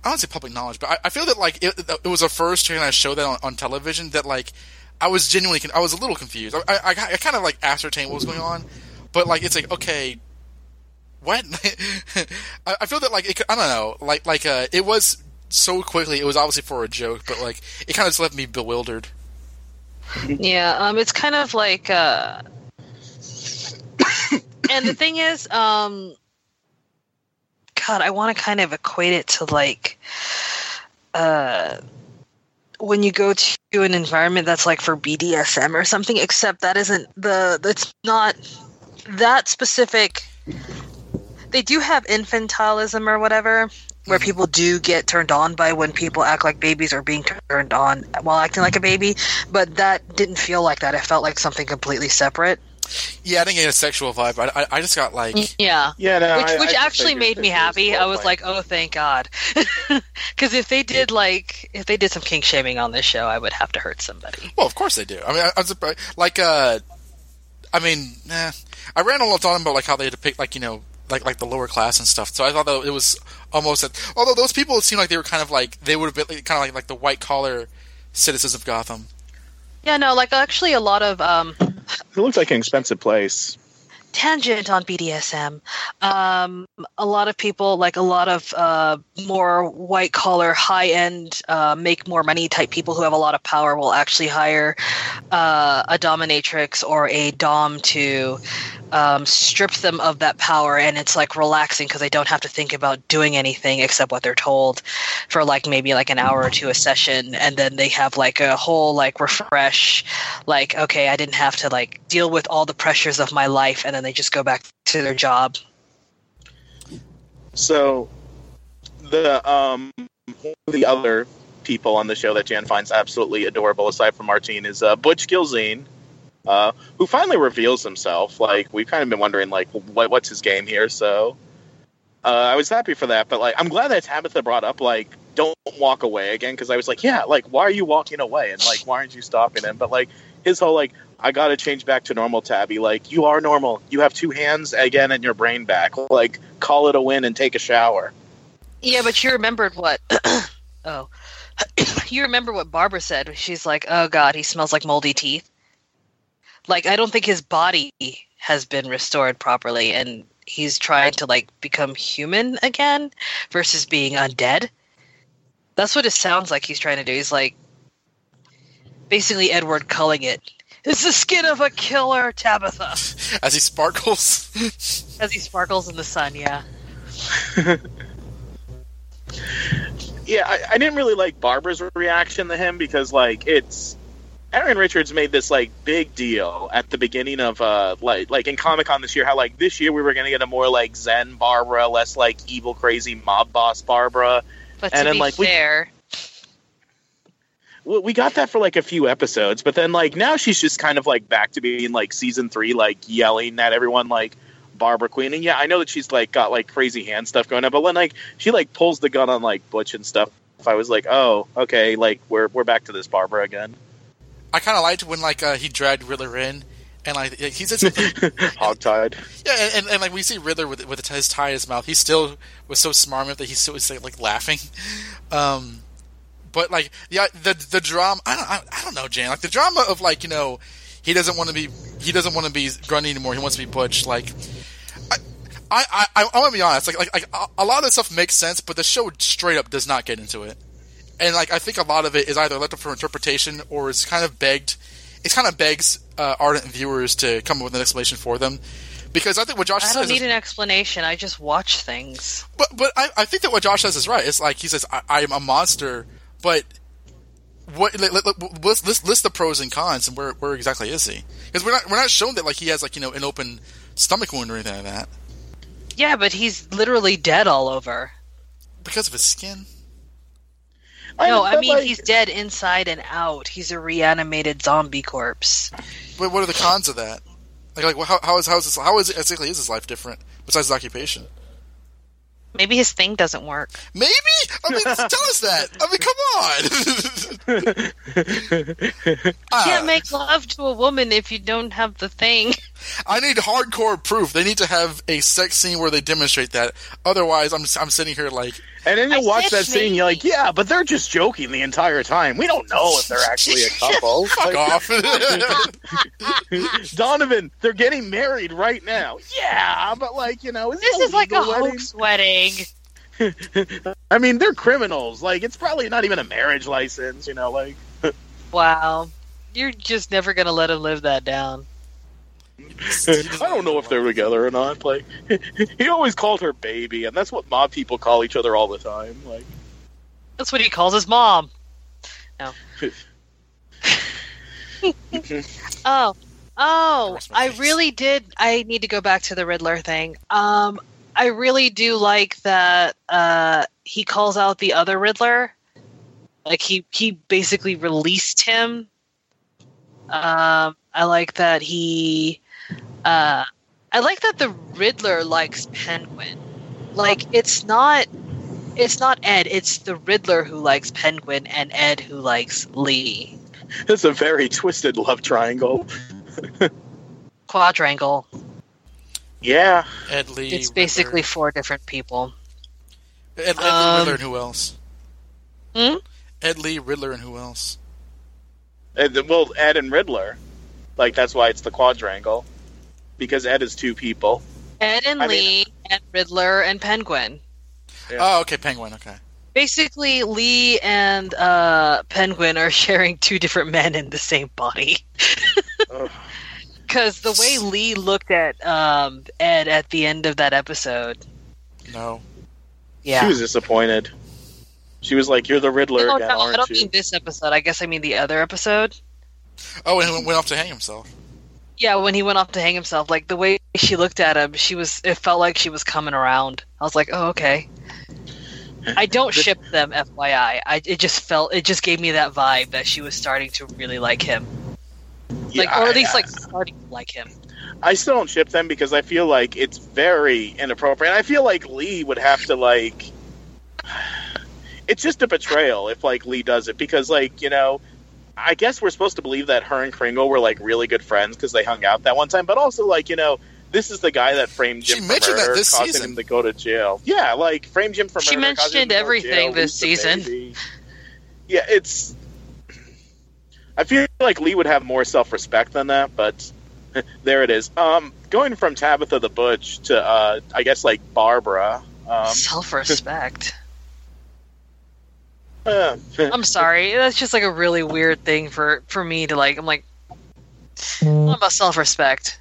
I don't say public knowledge, but I, I feel that like it, it was a first to kind of show that on, on television that like I was genuinely I was a little confused. I, I, I kind of like ascertained what was going on, but like it's like okay, what? [laughs] I, I feel that like it, I don't know, like like uh, it was so quickly. It was obviously for a joke, but like it kind of just left me bewildered. Yeah, um, it's kind of like, uh, and the thing is, um, God, I want to kind of equate it to like, uh, when you go to an environment that's like for BDSM or something, except that isn't the, that's not that specific. They do have infantilism or whatever, where people do get turned on by when people act like babies or being turned on while acting like a baby, but that didn't feel like that. It felt like something completely separate. Yeah, I didn't get a sexual vibe. I, I, I just got like Yeah. Yeah, no, which I- which I actually made me it was happy. I was like, "Oh, thank God," [laughs] because if they did like if they did some kink shaming on this show, I would have to hurt somebody. Well, of course they do. I mean, I, I was surprised. Like, uh, I mean, nah, I ran a lot talking about like how they depict like you know like like the lower class and stuff. So I thought that it was almost that. Although those people, it seemed like they were kind of like they would have been kind of like like the white collar citizens of Gotham. Yeah, no, like actually a lot of um, It looks like an expensive place. Tangent on BDSM. Um, a lot of people, like a lot of uh, more white collar, high end, uh, make more money type people who have a lot of power will actually hire uh, a dominatrix or a dom to um, strip them of that power, and it's like relaxing because they don't have to think about doing anything except what they're told for like maybe like an hour or two a session, and then they have like a whole like refresh, like okay, I didn't have to like deal with all the pressures of my life, and then they just go back to their job. So, the um, the other people on the show that Jan finds absolutely adorable, aside from Martine, is uh, Butch Gilzean, uh, who finally reveals himself. Like we've kind of been wondering, like, what, what's his game here? So, uh, I was happy for that. But like, I'm glad that Tabitha brought up like, don't walk away again, because I was like, yeah, like, why are you walking away? And like, why aren't you stopping him? But like, his whole like. I gotta change back to normal, Tabby. Like, you are normal. You have two hands again and your brain back. Like, call it a win and take a shower. Yeah, but you remembered what? [clears throat] oh, [clears throat] you remember what Barbara said? She's like, "Oh God, he smells like moldy teeth." Like, I don't think his body has been restored properly, and he's trying to like become human again versus being undead. That's what it sounds like he's trying to do. He's like basically Edward culling it. It's the skin of a killer, Tabitha, As he sparkles, [laughs] as he sparkles in the sun. Yeah. [laughs] yeah, I, I didn't really like Barbara's reaction to him because like it's Erin Richards made this like big deal at the beginning of uh like like in Comic Con this year how like this year we were gonna get a more like Zen Barbara, less like evil crazy mob boss Barbara. But And to then, be like, fair, We we got that for like a few episodes, but then like now she's just kind of like back to being like season three, like yelling at everyone like Barbara Kean. And yeah, I know that she's like got like crazy hand stuff going on, but when like she like pulls the gun on like Butch and stuff, I was like, oh, okay, like we're we're back to this Barbara again. I kind of liked when like uh, he dragged Riddler in, and like he said something. [laughs] [laughs] Hogtied. Yeah, and, and, and like we see Riddler with with his tie in his mouth, he still was so smart with it. He still was like laughing. [laughs] Um, but like yeah, the the drama. I don't I, I don't know, Jan. Like the drama of like you know he doesn't want to be he doesn't want to be Grundy anymore. He wants to be Butch. Like I I I, I want to be honest. Like like like a, a lot of this stuff makes sense, but the show straight up does not get into it. And like I think a lot of it is either left up for interpretation or it's kind of begged. It kind of begs uh, ardent viewers to come up with an explanation for them. Because I think what Josh I says don't is- need an explanation. I just watch things. but but I, I think that what Josh says is right. It's like he says I, I am a monster, but what let, let, let, let's list, list the pros and cons and where where exactly is he? Because we're not we're not shown that like he has like you know an open stomach wound or anything like that Yeah, but he's literally dead all over. because of his skin. No, I mean like- he's dead inside and out. He's a reanimated zombie corpse. But what are the cons of that? Like like how how is how is this, how is exactly is his life different besides his occupation? Maybe his thing doesn't work. Maybe I mean [laughs] tell us that. I mean come on. [laughs] Uh, you Can't make love to a woman if you don't have the thing. I need hardcore proof. They need to have a sex scene where they demonstrate that. Otherwise, I'm I'm sitting here like And then you I watch said that scene, you're like, yeah, but they're just joking the entire time. We don't know if they're actually a couple. [laughs] fuck Like, off. [laughs] [laughs] Donovan, they're getting married right now. Yeah, but like, you know, This is like a wedding. hoax wedding. I mean, they're criminals. Like, it's probably not even a marriage license, you know, like. Wow. You're just never gonna let him live that down. [laughs] I don't know if they're together or not. Like, [laughs] he always called her baby, and that's what mob people call each other all the time. Like, That's what he calls his mom. No. [laughs] oh. Oh, I really did I need to go back to the Riddler thing. Um I really do like that uh he calls out the other Riddler. Like he he basically released him. Um I like that he uh I like that the Riddler likes Penguin. Like it's not it's not Ed, it's the Riddler who likes Penguin and Ed who likes Lee. it's a very twisted love triangle. [laughs] Quadrangle. Yeah. Ed Lee. It's Riddler. basically four different people. Ed, Ed Lee, um, Riddler, and who else? Hmm? Ed Lee, Riddler, and who else? And, well, Ed and Riddler. Like, that's why it's the quadrangle. Because Ed is two people. Ed and I Lee mean- and Riddler and Penguin. Yeah. Oh, okay, Penguin. Okay. Basically, Lee and uh, Penguin are [laughs] sharing two different men in the same body. [laughs] Because the way Lee looked at um, Ed at the end of that episode, No. yeah. She was disappointed. She was like, "You're the Riddler no, again, no, I aren't don't you?" mean this episode. I guess I mean the other episode. Oh, and he went off to hang himself. Yeah, when he went off to hang himself, like the way she looked at him, she was. It felt like she was coming around. I was like, oh okay. I don't ship them, FYI. I it just felt it just gave me that vibe that she was starting to really like him, like Yeah, or at least I- like starting to like him. I still don't ship them because I feel like it's very inappropriate. I feel like Lee would have to like. [sighs] It's just a betrayal if like Lee does it because like you know, I guess we're supposed to believe that her and Kringle were like really good friends because they hung out that one time. But also like you know, this is the guy that framed She for mentioned that this causing season. him to go to jail. Yeah, like framed Jim for She murder. causing him mentioned to everything jail, this season. baby. Yeah, it's. I feel like Lee would have more self respect than that, but [laughs] there it is. Um, going from Tabitha the Butch to uh, I guess like Barbara. Um, Self respect. Uh, [laughs] I'm sorry. That's just like a really weird thing for for me to like. I'm like, not about self respect.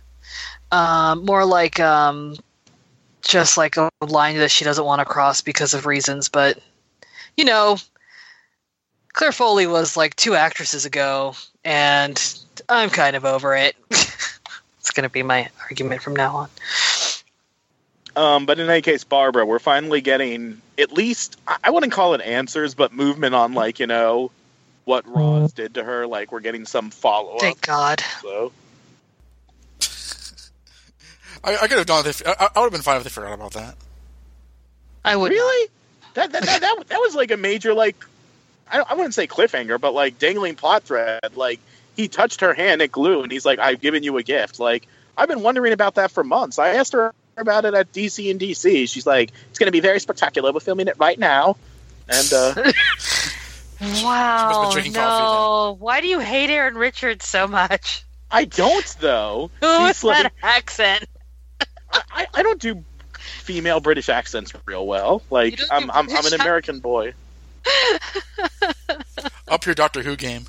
Um, more like um, just like a line that she doesn't want to cross because of reasons. But you know, Claire Foley was like two actresses ago, and I'm kind of over it. [laughs] it's gonna be my argument from now on. Um, but in any case, Barbara, we're finally getting at least I I wouldn't call it answers, but movement on like you know what Ra's did to her. Like we're getting some follow up. Thank God. So [laughs] I, I could have done it. If, I, I would have been fine if they forgot about that. I would. really, that that, that that that was like a major like I, I wouldn't say cliffhanger, but like dangling plot thread. Like he touched her hand at glue and he's like, I've given you a gift. Like, I've been wondering about that for months. I asked her about it at DC and DC. She's like, it's going to be very spectacular. We're filming it right now. And, uh, [laughs] Wow. No. coffee Why do you hate Erin Richards so much? I don't, though. [laughs] Who He's is that like- accent? I, I don't do female British accents real well. Like, I'm, I'm, I'm an American boy. [laughs] Up your Doctor Who game.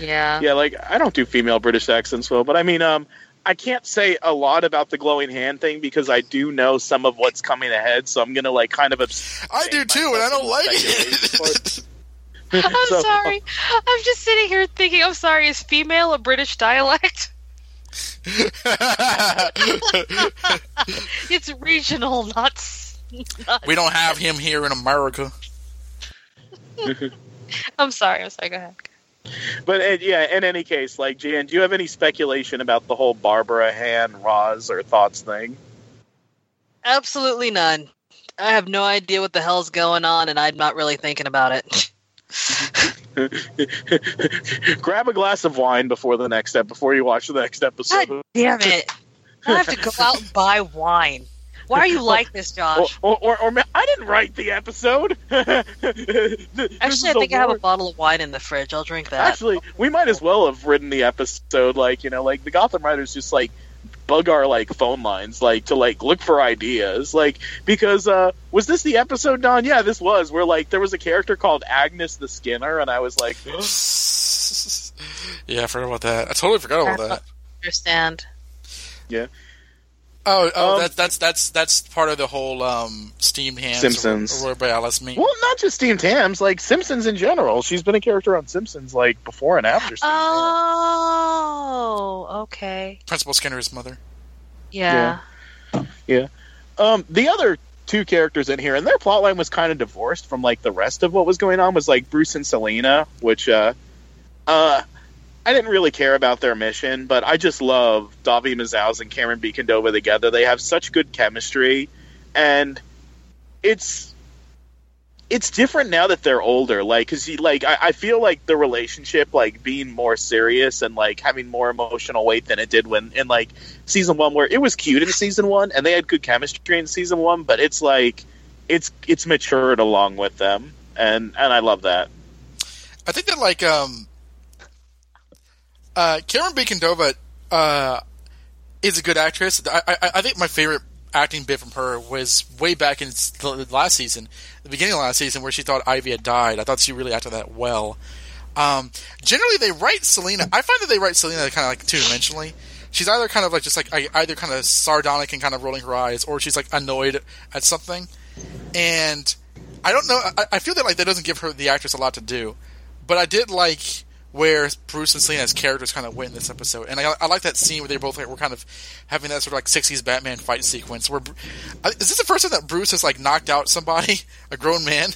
Yeah. Yeah, like I don't do female British accents well, but I mean, um, I can't say a lot about the glowing hand thing because I do know some of what's coming ahead, so I'm gonna like kind of. I do too, and I don't like it. [laughs] [laughs] I'm So- sorry. I'm just sitting here thinking, I'm sorry, is female a British dialect? [laughs] It's regional, not. not we don't have him here in America. I'm sorry. I'm sorry. Go ahead. But uh, yeah, in any case, like Jan, do you have any speculation about the whole Barbara Han Ra's or thoughts thing? Absolutely none. I have no idea what the hell's going on, and I'm not really thinking about it. [laughs] Grab a glass of wine before the next step before you watch the next episode. God damn it! I have to go out and buy wine. Why are you [laughs] like this, Josh? or, or, or ma- I didn't write the episode. [laughs] Actually, I think I have a bottle of wine in the fridge. I'll drink that. Actually, we might as well have written the episode like you know, like the Gotham writers just like bug our like phone lines, like to like look for ideas, like because uh was this the episode, Don? Yeah, this was. Where like there was a character called Agnes the Skinner, and I was like, [gasps] yeah, I forgot about that. I totally forgot about that. understand. Oh, oh, Um, that's that's that's that's part of the whole um, steamed hams. Simpsons. Or, or by Alice meat. well, not just Steamed Hams, like Simpsons in general. She's been a character on Simpsons like before and after. Steamed Hams. Oh, okay. Principal Skinner's mother. Yeah. Yeah. Um, the other two characters in here, and their plotline was kind of divorced from like the rest of what was going on. Was like Bruce and Selina, which uh, uh, I didn't really care about their mission, but I just love David Mazouz and Camren Bicondova together. They have such good chemistry, and it's it's different now that they're older. Like, cause you, like I, I feel like the relationship like being more serious and like having more emotional weight than it did when in like season one, where it was cute in season one and they had good chemistry in season one, but it's like it's it's matured along with them, and and I love that. I think that like um, uh, Camren Bicondova uh, is a good actress. I, I I think my favorite acting bit from her was way back in the last season, the beginning of last season, where she thought Ivy had died. I thought she really acted that well. Um, generally, they write Selina. I find that they write Selina kind of like two dimensionally. She's either kind of like just like either kind of sardonic and kind of rolling her eyes, or she's like annoyed at something. And I don't know. I, I feel that like that doesn't give her the actress a lot to do. But I did like where Bruce and Selina as characters kind of went in this episode, and I, I like that scene where they both like, were kind of having that sort of like '60s Batman fight sequence. Where Bru- I- is this the first time that Bruce has like knocked out somebody, [laughs] a grown man?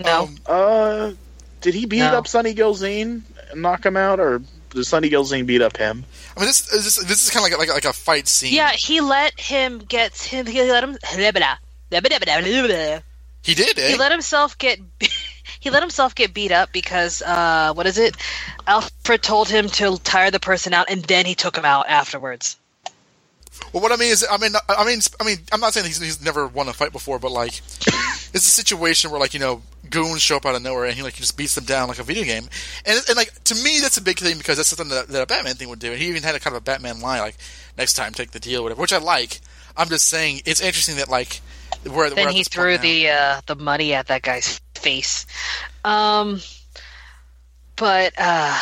No. Um, Uh, did he beat No. up Sonny Gilzean and knock him out, or did Sonny Gilzean beat up him? I mean, this is this, this is kind of like, like like a fight scene. Yeah, he let him get him. He let him. he did. Eh? He let himself get. [laughs] He let himself get beat up because uh, what is it? Alfred told him to tire the person out, and then he took him out afterwards. Well, what I mean is, I mean, I mean, I mean, I'm not saying he's, he's never won a fight before, but like, [laughs] it's a situation where like you know goons show up out of nowhere and he like just beats them down like a video game, and and like to me that's a big thing because that's something that, that a Batman thing would do, and he even had a kind of a Batman line like next time take the deal, whatever, which I like. I'm just saying it's interesting that like where Then he threw the uh, the money at that guy's face. Um, but uh,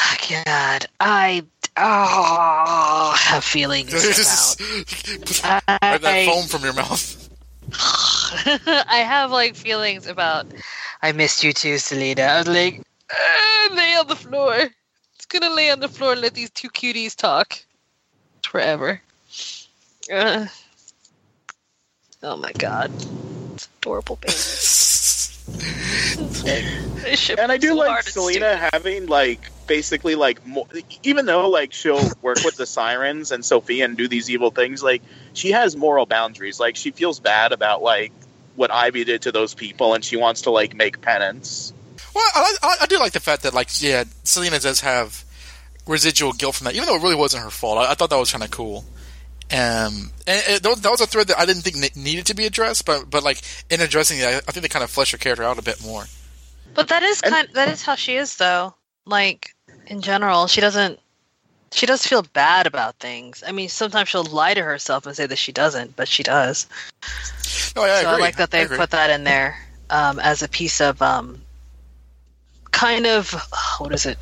God, I oh have feelings [laughs] about. [laughs] That I- foam from your mouth. [laughs] I have like feelings about. I missed you too, Selina. I was like, "Uh, lay on the floor. It's gonna lay on the floor and let these two cuties talk forever. Uh, oh my god, it's adorable baby. This ship And I do like Selina having like basically like more, even though like she'll work with the sirens and Sofia and do these evil things, like she has moral boundaries. Like she feels bad about like what Ivy did to those people, and she wants to like make penance. Well, I, I, I do like the fact that like yeah, Selina does have residual guilt from that, even though it really wasn't her fault. I, I thought that was kind of cool. Um, and it, that was- a thread that I didn't think needed to be addressed, but but like in addressing it, I, I think they kind of flesh her character out a bit more. But that is kind. that is how she is, though. Like in general, she doesn't. She does feel bad about things. I mean, sometimes she'll lie to herself and say that she doesn't, but she does. No, yeah, I so I agree. like that they put that in there um, as a piece of um, kind of what is it?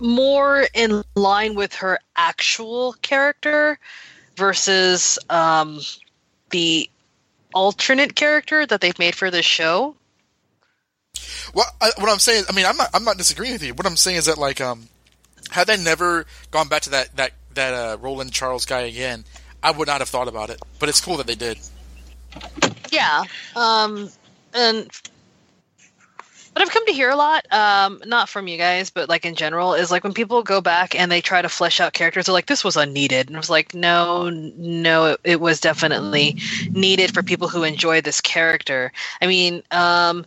More in line with her actual character versus um, the alternate character that they've made for this show. Well, I, what I'm saying, I mean, I'm not, I'm not disagreeing with you. What I'm saying is that, like, um, had they never gone back to that that that uh, Roland Charles guy again, I would not have thought about it. But it's cool that they did. Yeah. Um, and what I've come to hear a lot, um, not from you guys, but like in general, is like when people go back and they try to flesh out characters, they're like, this was unneeded. And I was like, no, no, it, it was definitely needed for people who enjoy this character. I mean, um,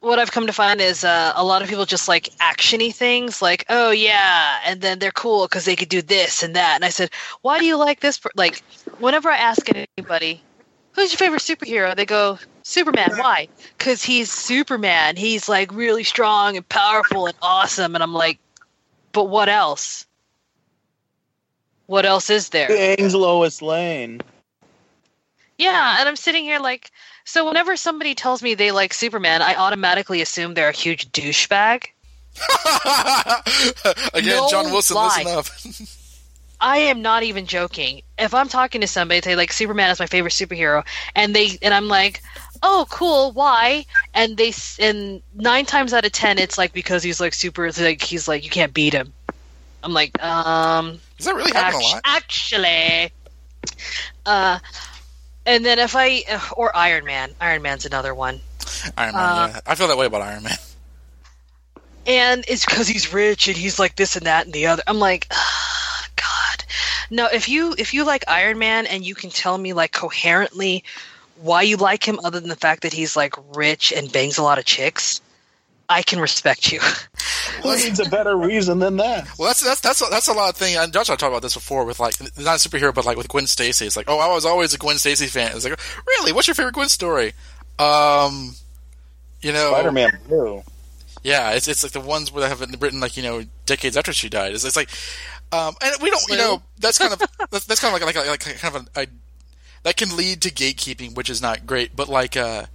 what I've come to find is uh, a lot of people just like actiony things, like oh yeah, and then they're cool because they could do this and that. And I said, why do you like this? per-" Like, whenever I ask anybody, who's your favorite superhero, they go Superman. Why? Because he's Superman. He's like really strong and powerful and awesome. And I'm like, but what else? What else is there? Bangs Lois Lane. Yeah, and I'm sitting here like, so whenever somebody tells me they like Superman, I automatically assume they're a huge douchebag. [laughs] Again, No John Wilson, lie. listen up. [laughs] I am not even joking. If I'm talking to somebody, say like Superman is my favorite superhero, and they and I'm like, oh cool, why? And they and nine times out of ten, it's like because he's like super. Like he's like you can't beat him. I'm like, um, Is that really happening a lot? actually, uh, and then if I or Iron Man, Iron Man's another one. Iron Man. Uh, yeah, I feel that way about Iron Man. and it's because he's rich and he's like this and that and the other. I'm like, ah, God, no. If you if you like Iron Man and you can tell me like coherently why you like him, other than the fact that he's like rich and bangs a lot of chicks, I can respect you. [laughs] Who needs a better reason than that? Well, that's that's that's a, that's a lot of thing. And Josh, I talked about this before with like not a superhero, but like with Gwen Stacy. It's like, oh, I was always a Gwen Stacy fan. It's like, really, what's your favorite Gwen story? Um, you know, Spider-Man Blue. Yeah, it's it's like the ones where they have it written like you know decades after she died. It's, it's like, um, and we don't, you know, that's kind of [laughs] that's, that's kind of like like like kind of a, a that can lead to gatekeeping, which is not great. But like, uh,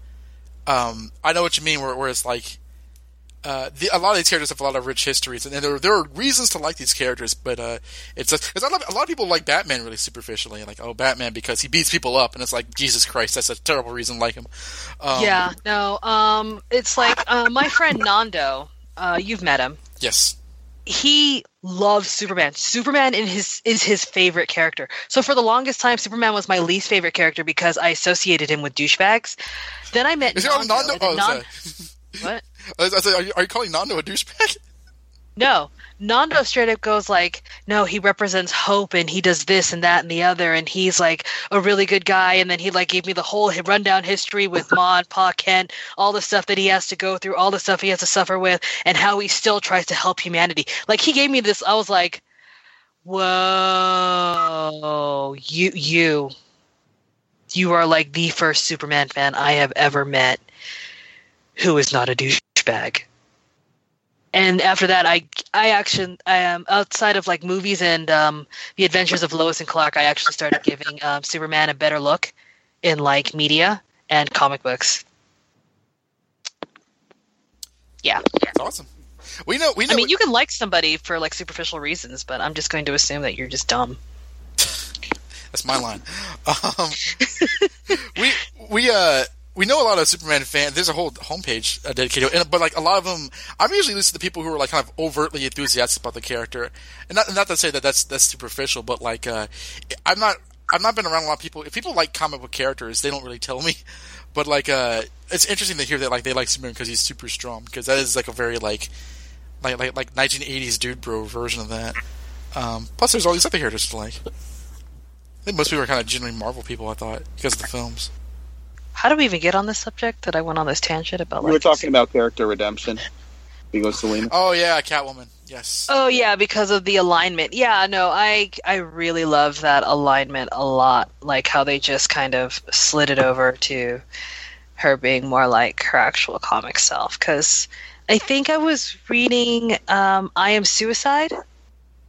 um, I know what you mean. Where, where it's like, uh, the, a lot of these characters have a lot of rich histories, and there there are reasons to like these characters. But uh, it's because a, lot of- a lot of people like Batman really superficially, like oh Batman because he beats people up, and it's like Jesus Christ, that's a terrible reason to like him. Um, yeah, no. Um, it's like uh, my friend Nando. Uh, you've met him. Yes. he loves Superman. Superman in his is his favorite character. So for the longest time, Superman was my least favorite character because I associated him with douchebags. Then I met Is Nando. Nando? Oh, what? [laughs] I was- I was are, you, are you calling Nando a douchebag? No, Nando straight up goes like, no, he represents hope and he does this and that and the other and he's like a really good guy. And then he like gave me the whole rundown history with Ma and Pa Kent, all the stuff that he has to go through, all the stuff he has to suffer with, and how he still tries to help humanity. Like he gave me this, I was like, whoa, you, you, you are like the first Superman fan I have ever met who is not a douchebag and after that i i actually i am outside of like movies and um the adventures of lois and clark i actually started giving um, superman a better look in like media and comic books yeah That's awesome. We know. We know. i mean you can like somebody for like superficial reasons but i'm just going to assume that you're just dumb [laughs] That's my line. Um, [laughs] we we uh we know a lot of Superman fans. There's a whole homepage uh, dedicated, to it and, but like a lot of them, I'm usually listening to the people who are like kind of overtly enthusiastic about the character, and not not to say that that's that's superficial, but like uh, I'm not. I've not been around a lot of people. If people like comic book characters, they don't really tell me. [laughs] But like, uh, it's interesting to hear that like they like Superman because he's super strong. Because that is like a very like, like like like 1980s dude bro version of that. Um, plus, there's all these other characters to like. I think most people are kind of generally Marvel people. I thought because of the films. How do we even get on this subject that i went on this tangent about We like were talking about character redemption. Because Selina. Oh yeah, Catwoman. Yes. Oh yeah, because of the alignment. Yeah, no, I I really love that alignment a lot. Like how they just kind of slid it over to her being more like her actual comic self. Because I think I was reading um, "I Am Suicide,"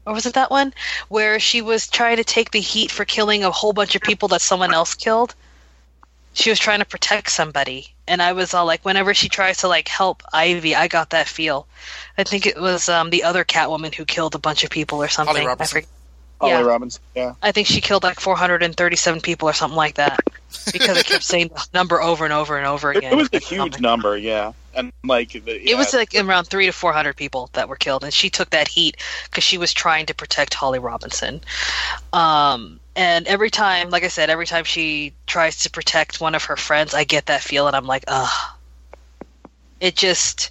or was it that one where she was trying to take the heat for killing a whole bunch of people that someone else killed. She was trying to protect somebody, and I was all like, whenever she tries to like help Ivy, I got that feel. I think it was um, the other Catwoman who killed a bunch of people or something. Holly I Robinson. Holly Yeah. Robinson. Yeah. I think she killed like 437 people or something like that because it kept saying the number over and over and over again. it was a huge number, yeah, and like the, It was like around three to 400 people that were killed, and she took that heat because she was trying to protect Holly Robinson. Um, and every time, like I said, every time she tries to protect one of her friends, I get that feel, and I'm like, ugh. It just,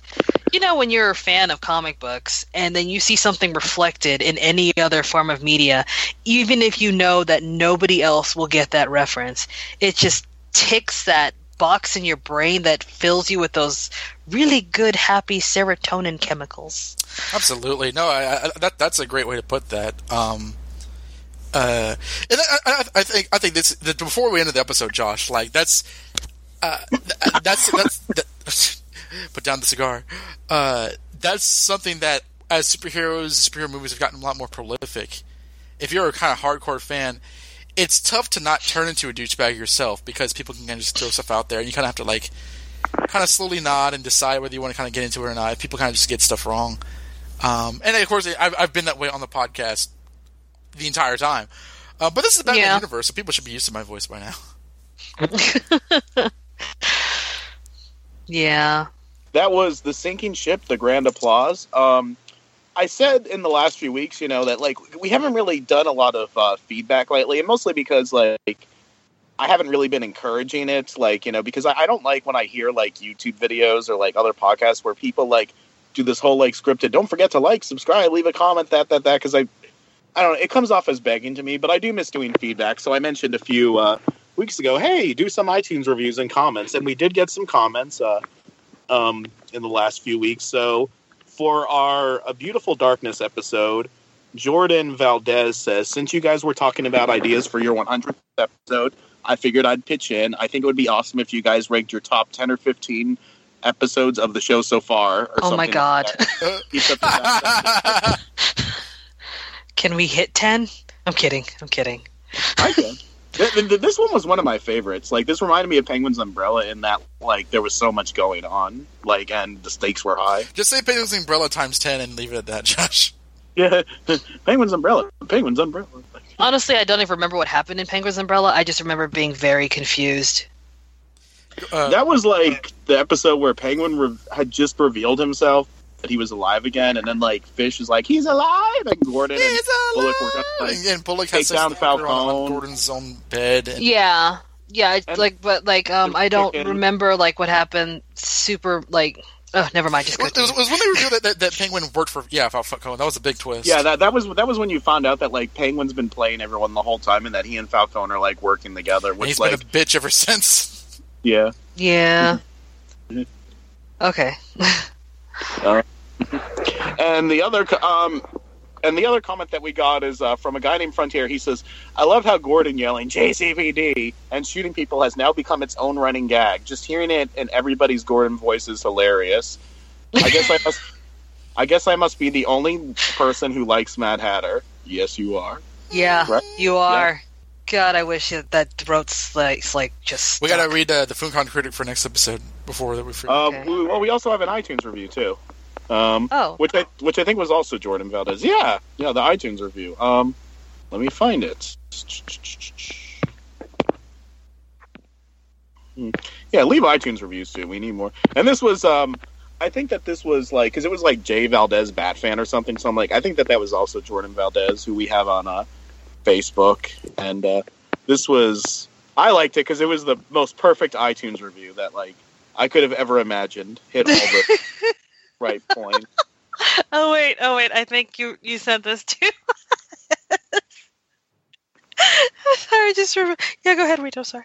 you know, when you're a fan of comic books and then you see something reflected in any other form of media, even if you know that nobody else will get that reference, it just ticks that box in your brain that fills you with those really good, happy serotonin chemicals. Absolutely. No, I, I, that that's a great way to put that. Um, uh, and I, I, I think I think this that before we end the episode, Josh, like that's uh, that's that's that, [laughs] put down the cigar. Uh, that's something that as superheroes, superhero movies have gotten a lot more prolific. If you're a kind of hardcore fan, it's tough to not turn into a douchebag yourself because people can kind of just throw stuff out there, and you kind of have to like kind of slowly nod and decide whether you want to kind of get into it or not. People kind of just get stuff wrong. Um, and of course, I've, I've been that way on the podcast the entire time. Uh, but this is the Batman Yeah. universe, so people should be used to my voice by now. [laughs] Yeah. that was the sinking ship, the grand applause. Um, I said in the last few weeks, you know, that like we haven't really done a lot of uh, feedback lately, and mostly because like I haven't really been encouraging it, like you know, because I, I don't like when I hear like YouTube videos or like other podcasts where people like do this whole like scripted. Don't forget to like, subscribe, leave a comment, that that that, because I I don't know, it comes off as begging to me, but I do miss doing feedback. So I mentioned a few uh, weeks ago, hey, do some iTunes reviews and comments, and we did get some comments uh, um, in the last few weeks. So for our A Beautiful Darkness episode, Jordan Valdez says, since you guys were talking about ideas for your 100th episode, I figured I'd pitch in. I think it would be awesome if you guys ranked your top 10 or 15 episodes of the show so far. Or Oh my god. like [laughs] that. Keep up the best. Can we hit 10? I'm kidding. I'm kidding. I can. Th- th- th- This one was one of my favorites. Like this reminded me of Penguin's Umbrella in that like there was so much going on, like and the stakes were high. Just say Penguin's Umbrella times 10 and leave it at that, [laughs] Josh. Yeah, [laughs] Penguin's Umbrella, Penguin's Umbrella. Honestly, I don't even remember what happened in Penguin's Umbrella. I just remember being very confused. Uh, That was like the episode where Penguin re- had just revealed himself that he was alive again, and then like Fish is like he's alive, and Gordon and He's Bullock were gonna like and, and Bullock take has down Gordon's own bed. And, Yeah. Yeah, it's And- like but like um I don't Chicken. remember like what happened super like oh never mind just It was, it was when they revealed that, that, that Penguin worked for yeah Falcone. That was a big twist. Yeah, that that was that was when you found out that like Penguin's been playing everyone the whole time, and that he and Falcone are like working together. And Which he's like been a bitch ever [laughs] since. yeah, Yeah. Mhm. [laughs] Okay. And the other, um, and the other comment that we got is uh, from a guy named Frontier. He says, "I love how Gordon yelling GCPD and shooting people has now become its own running gag. Just hearing it in everybody's Gordon voice is hilarious. I guess I must, I guess I must be the only person who likes Mad Hatter. Yes, you are. Yeah, Right? you are. God, I wish that, that throat's like, like just. We gotta read uh, the FunCon critic for next episode before that we forget. Uh, Okay. we, well, we also have an iTunes review too. Um, Oh. which I which I think was also Jordan Valdez. Yeah, yeah, the iTunes review. Um, let me find it. Hmm. Yeah, leave iTunes reviews too. We need more. And this was, um, I think that this was like because it was like Jay Valdez Bat fan or something. So I'm like, I think that that was also Jordan Valdez, who we have on uh, Facebook. And uh, this was, I liked it because it was the most perfect iTunes review that like I could have ever imagined. Hit all the [laughs] right point. Oh wait, oh wait. I think you you sent this too. [laughs] sorry, just remember. Yeah, go ahead, Rito. Sorry.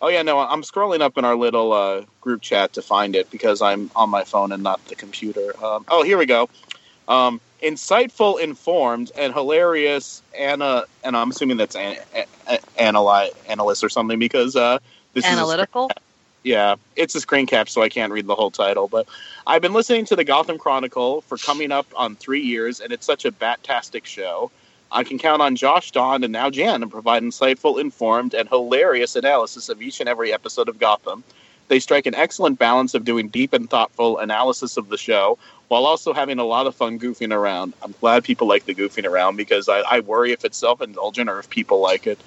Oh yeah, no, I'm scrolling up in our little uh, group chat to find it because I'm on my phone and not the computer. Um, oh, here we go. Um, insightful, informed, and hilarious. Anna, and I'm assuming that's an, an, analy, analyst or something because uh, this is Analytical. Yeah, it's a screen cap, so I can't read the whole title. But I've been listening to the Gotham Chronicle for coming up on three years, and it's such a bat-tastic show. I can count on Josh, Don, and now Jan to provide insightful, informed, and hilarious analysis of each and every episode of Gotham. They strike an excellent balance of doing deep and thoughtful analysis of the show while also having a lot of fun goofing around. I'm glad people like the goofing around because I, I worry if it's self indulgent or if people like it.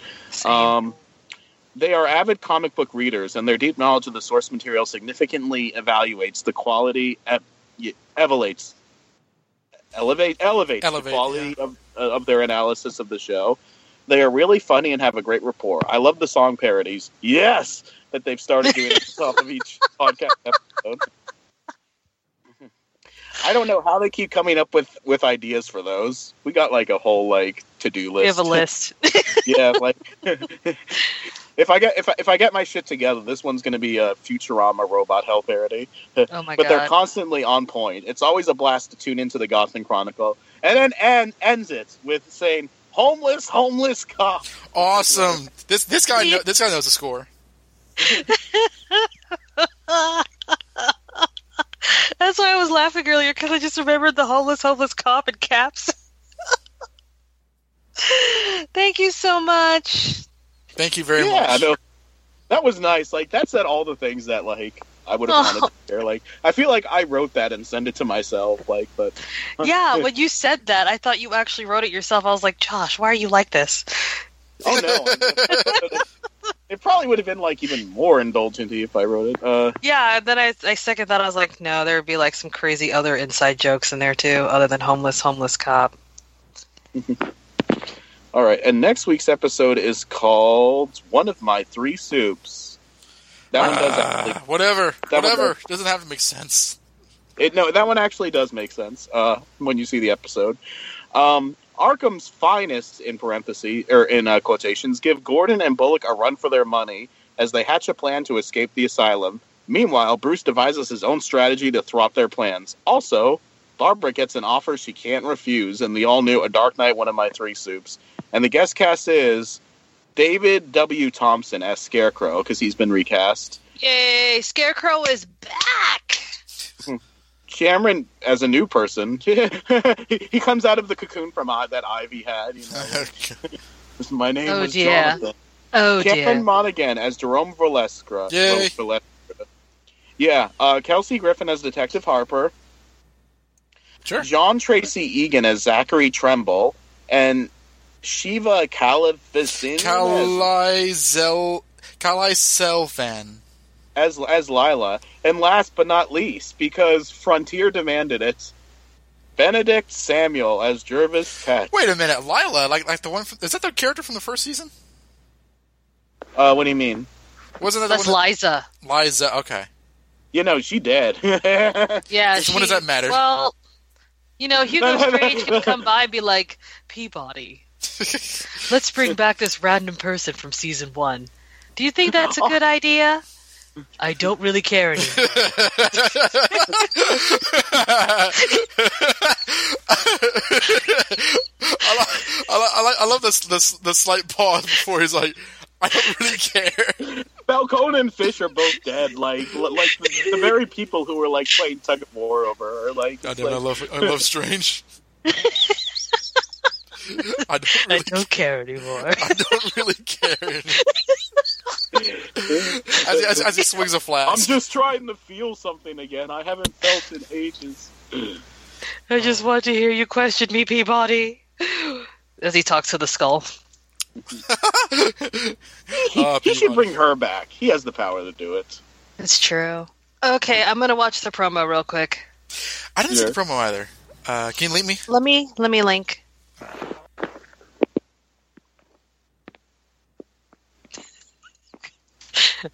Um, they are avid comic book readers, and their deep knowledge of the source material significantly evaluates the quality, ev- elevates, elevate, elevates Elevate, the quality of, uh, of their analysis of the show. They are really funny and have a great rapport. I love the song parodies. Yes, that they've started doing at the top of each [laughs] podcast episode. I don't know how they keep coming up with with ideas for those. We got like a whole like to do list. We have a list. [laughs] yeah, like [laughs] if I get if I, if I get my shit together, this one's going to be a Futurama robot hell parody. [laughs] Oh my but they're constantly on point. It's always a blast to tune into the Gotham Chronicle, and then and ends it with saying "homeless, homeless cop." Awesome. This this guy know, this guy knows the score. [laughs] That's why I was laughing earlier because I just remembered the homeless, homeless cop in caps. [laughs] Thank you so much. Thank you very yeah, much. no, that was nice. Like that said all the things that like I would have Oh. wanted to [laughs] hear. Like I feel like I wrote that and sent it to myself. Like, but [laughs] Yeah, when you said that, I thought you actually wrote it yourself. I was like, Josh, why are you like this? oh no, it probably would have been like even more indulgent if I wrote it. Uh, Yeah, and then I, I second thought I was like, no, there would be like some crazy other inside jokes in there too, other than homeless, homeless cop. [laughs] All right, and next week's episode is called "One of My Three Soups." That one does Ah, actually. whatever. That one whatever. does- Doesn't have to make sense. It, no, that one actually does make sense uh, when you see the episode. Um, Arkham's finest, in parentheses or in uh, quotations, give Gordon and Bullock a run for their money as they hatch a plan to escape the asylum. Meanwhile, Bruce devises his own strategy to thwart their plans. Also, Barbara gets an offer she can't refuse in the all-new A Dark Knight, One of My Three Soups. And the guest cast is David W. Thompson as Scarecrow because he's been recast. Yay, Scarecrow is back! Cameron as a new person. [laughs] he he comes out of the cocoon from uh, that Ivy had. You know, [laughs] like, my name Oh, was dear. Jonathan. Oh Cameron dear. Monaghan as Jerome Valeska. Yay. Valeska. Yeah, uh, Kelsey Griffin as Detective Harper. Sure. John Tracy Egan as Zachary Tremble, and Shiva Kalifazin Kalizel Kalaiselvan. as as Lila. And last but not least, because Frontier demanded it, Benedict Samuel as Jervis Tetch. Wait a minute, Lila, like like the one from, is that the character from the first season? Uh, what do you mean? Wasn't that the That's one Liza. that, Liza? Okay. You know, she dead. [laughs] Yeah. So when does that matter? Well, you know, Hugo [laughs] Strange can come by and be like, Peabody, let's bring back this random person from season one. Do you think that's a good idea? I don't really care anymore. [laughs] I, lo- I, like- I love this, this the slight pause before he's like, I don't really care. Falcone and Fish are both dead. Like, like the, the very people who were like playing tug of war over her. Like, God it's damn, I love I love Strange. [laughs] [laughs] I don't I don't care anymore. I don't really care. Anymore. [laughs] As, he, as, as he swings a I'm just trying to feel something again. I haven't felt in ages. I just want to hear you question me, Peabody. As he talks to the skull. [laughs] He, Uh, he should bring her back. He has the power to do it. It's true. Okay, I'm gonna watch the promo real quick. I didn't see the promo either. Uh, can you link me? Let me let me link.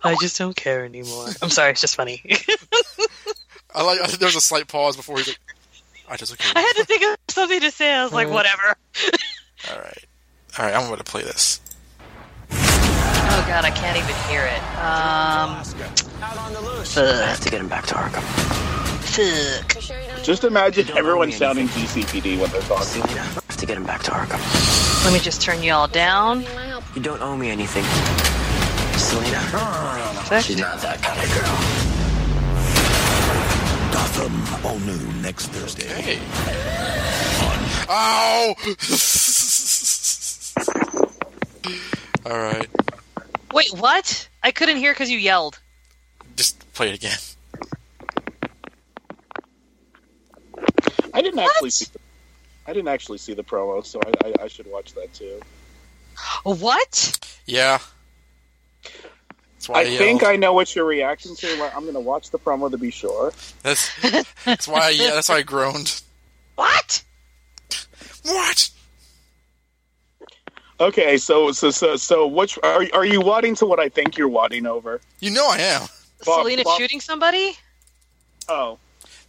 I just don't care anymore. I'm sorry, it's just funny. [laughs] I like. I, was a slight pause before he's like, I just okay. I had to think of something to say. I was like, whatever. All right, all right. I'm going to play this. Oh god, I can't even hear it. Um, I have to get him back to Arkham. fuck. You sure you don't Just imagine everyone sounding GCPD when they're talking. Selina, I have to get him back to Arkham. Let me just turn you all down. You don't owe me anything. Selina. She's not that kind of girl. Gotham, all new next Thursday. Hey. Ow! [laughs] All right, Wait, what? I couldn't hear because you yelled. just play it again. I didn't actually see. The, I didn't actually see the promo, so I, I, I should watch that too. What? Yeah. I I, think. I know what you're reacting to. Well, I'm going to watch the promo to be sure. That's that's why I, yeah, that's why I groaned. What? What? Okay, so so so so which are are you wadding to what I think you're wadding over? You know I am. Bob- Selina Bob- shooting somebody? Oh,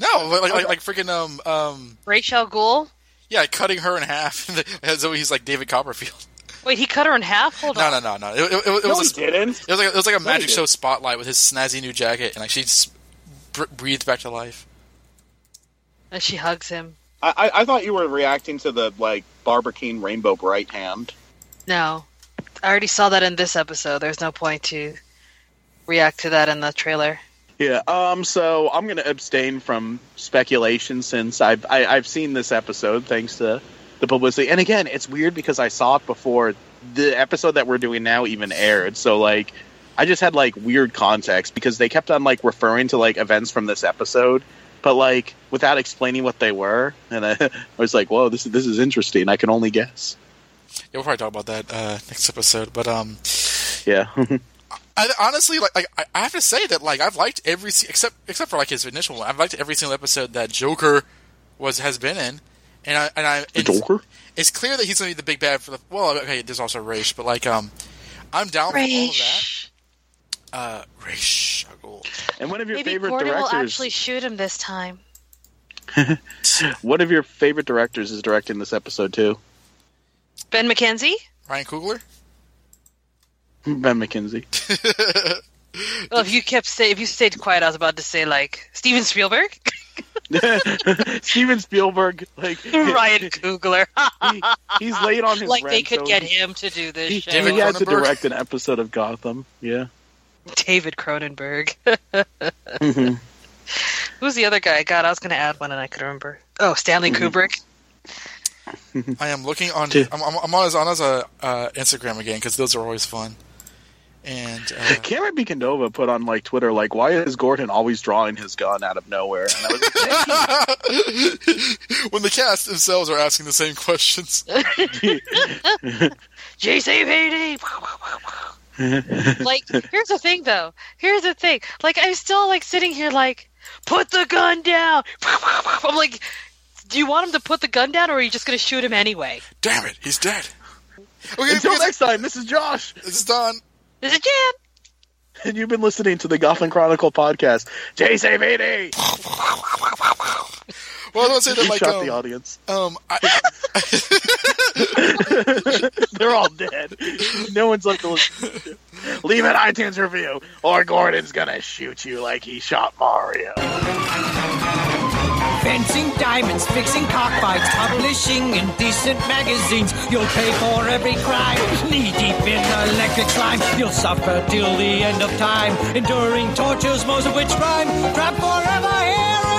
No, like like, like freaking um um Ra's al Ghul? yeah, cutting her in half [laughs] as though he's like David Copperfield. Wait, he cut her in half? Hold No, on. no, no, no. It, it, it no, was he a, didn't. it was like it was like a he magic show spotlight with his snazzy new jacket, and like she just breathed back to life. And she hugs him. I, I I thought you were reacting to the like Barbara Kean Rainbow Brite hand. No. I already saw that in this episode. There's no point to react to that in the trailer. Yeah. Um. So I'm going to abstain from speculation since I've I, I've seen this episode thanks to the publicity. And again, it's weird because I saw it before the episode that we're doing now even aired. So like, I just had like weird context because they kept on like referring to like events from this episode, but like without explaining what they were. And I, [laughs] I was like, whoa, this is this is interesting. I can only guess. Yeah, we'll probably talk about that uh, next episode. But um, Yeah. [laughs] I, honestly, like, like I- I have to say that like I've liked every except except for like his initial one. I've liked every single episode that Joker was has been in, and I and I The it's, Joker? It's clear that he's going to be the big bad for the. Well, okay, there's also Ra's, but like um, I'm down with all of that. Uh, Ra's, Agul. And one of your Maybe favorite Gordon will directors. actually shoot him this time. [laughs] One of your favorite directors is directing this episode too. Ben McKenzie? Ryan Coogler. Ben McKenzie. [laughs] Well, if you kept stay, if you stayed quiet, I was about to say like Steven Spielberg, [laughs] Steven Spielberg, like [laughs] Ryan Coogler. he, he's late on his like they could so get he- him to do this He, show. he had to direct an episode of Gotham. Yeah. David Cronenberg. Mhm. Who's the other guy? God, I was going to add one and I could remember. Oh, Stanley Mm-hmm. Kubrick. I am looking on. I'm, I'm, I'm on his on his uh, uh, Instagram again because those are always fun. And uh, Camren Bicondova put on like Twitter, like, why is Gordon always drawing his gun out of nowhere? And I was like, [laughs] when the cast themselves are asking the same questions, [laughs] JCVD. [laughs] like, here's the thing, though. Here's the thing. Like, I'm still like sitting here, like, put the gun down. I'm like, do you want him to put the gun down, or are you just going to shoot him anyway? damn it, he's dead. Okay, Until because- next time, this is Josh, this is Don. This is Jan. and you've been listening to the Gotham Chronicle podcast. JCVD! Well, I want to say He that like shot the um, audience. um I, [laughs] They're all dead. No one's left to listen to. Leave an iTunes review, or Gordon's gonna shoot you like he shot Mario. Fencing diamonds, fixing cockfights, publishing indecent magazines. You'll pay for every crime. Knee deep in electric slime. You'll suffer till the end of time. Enduring tortures, most of which rhyme. Trapped forever here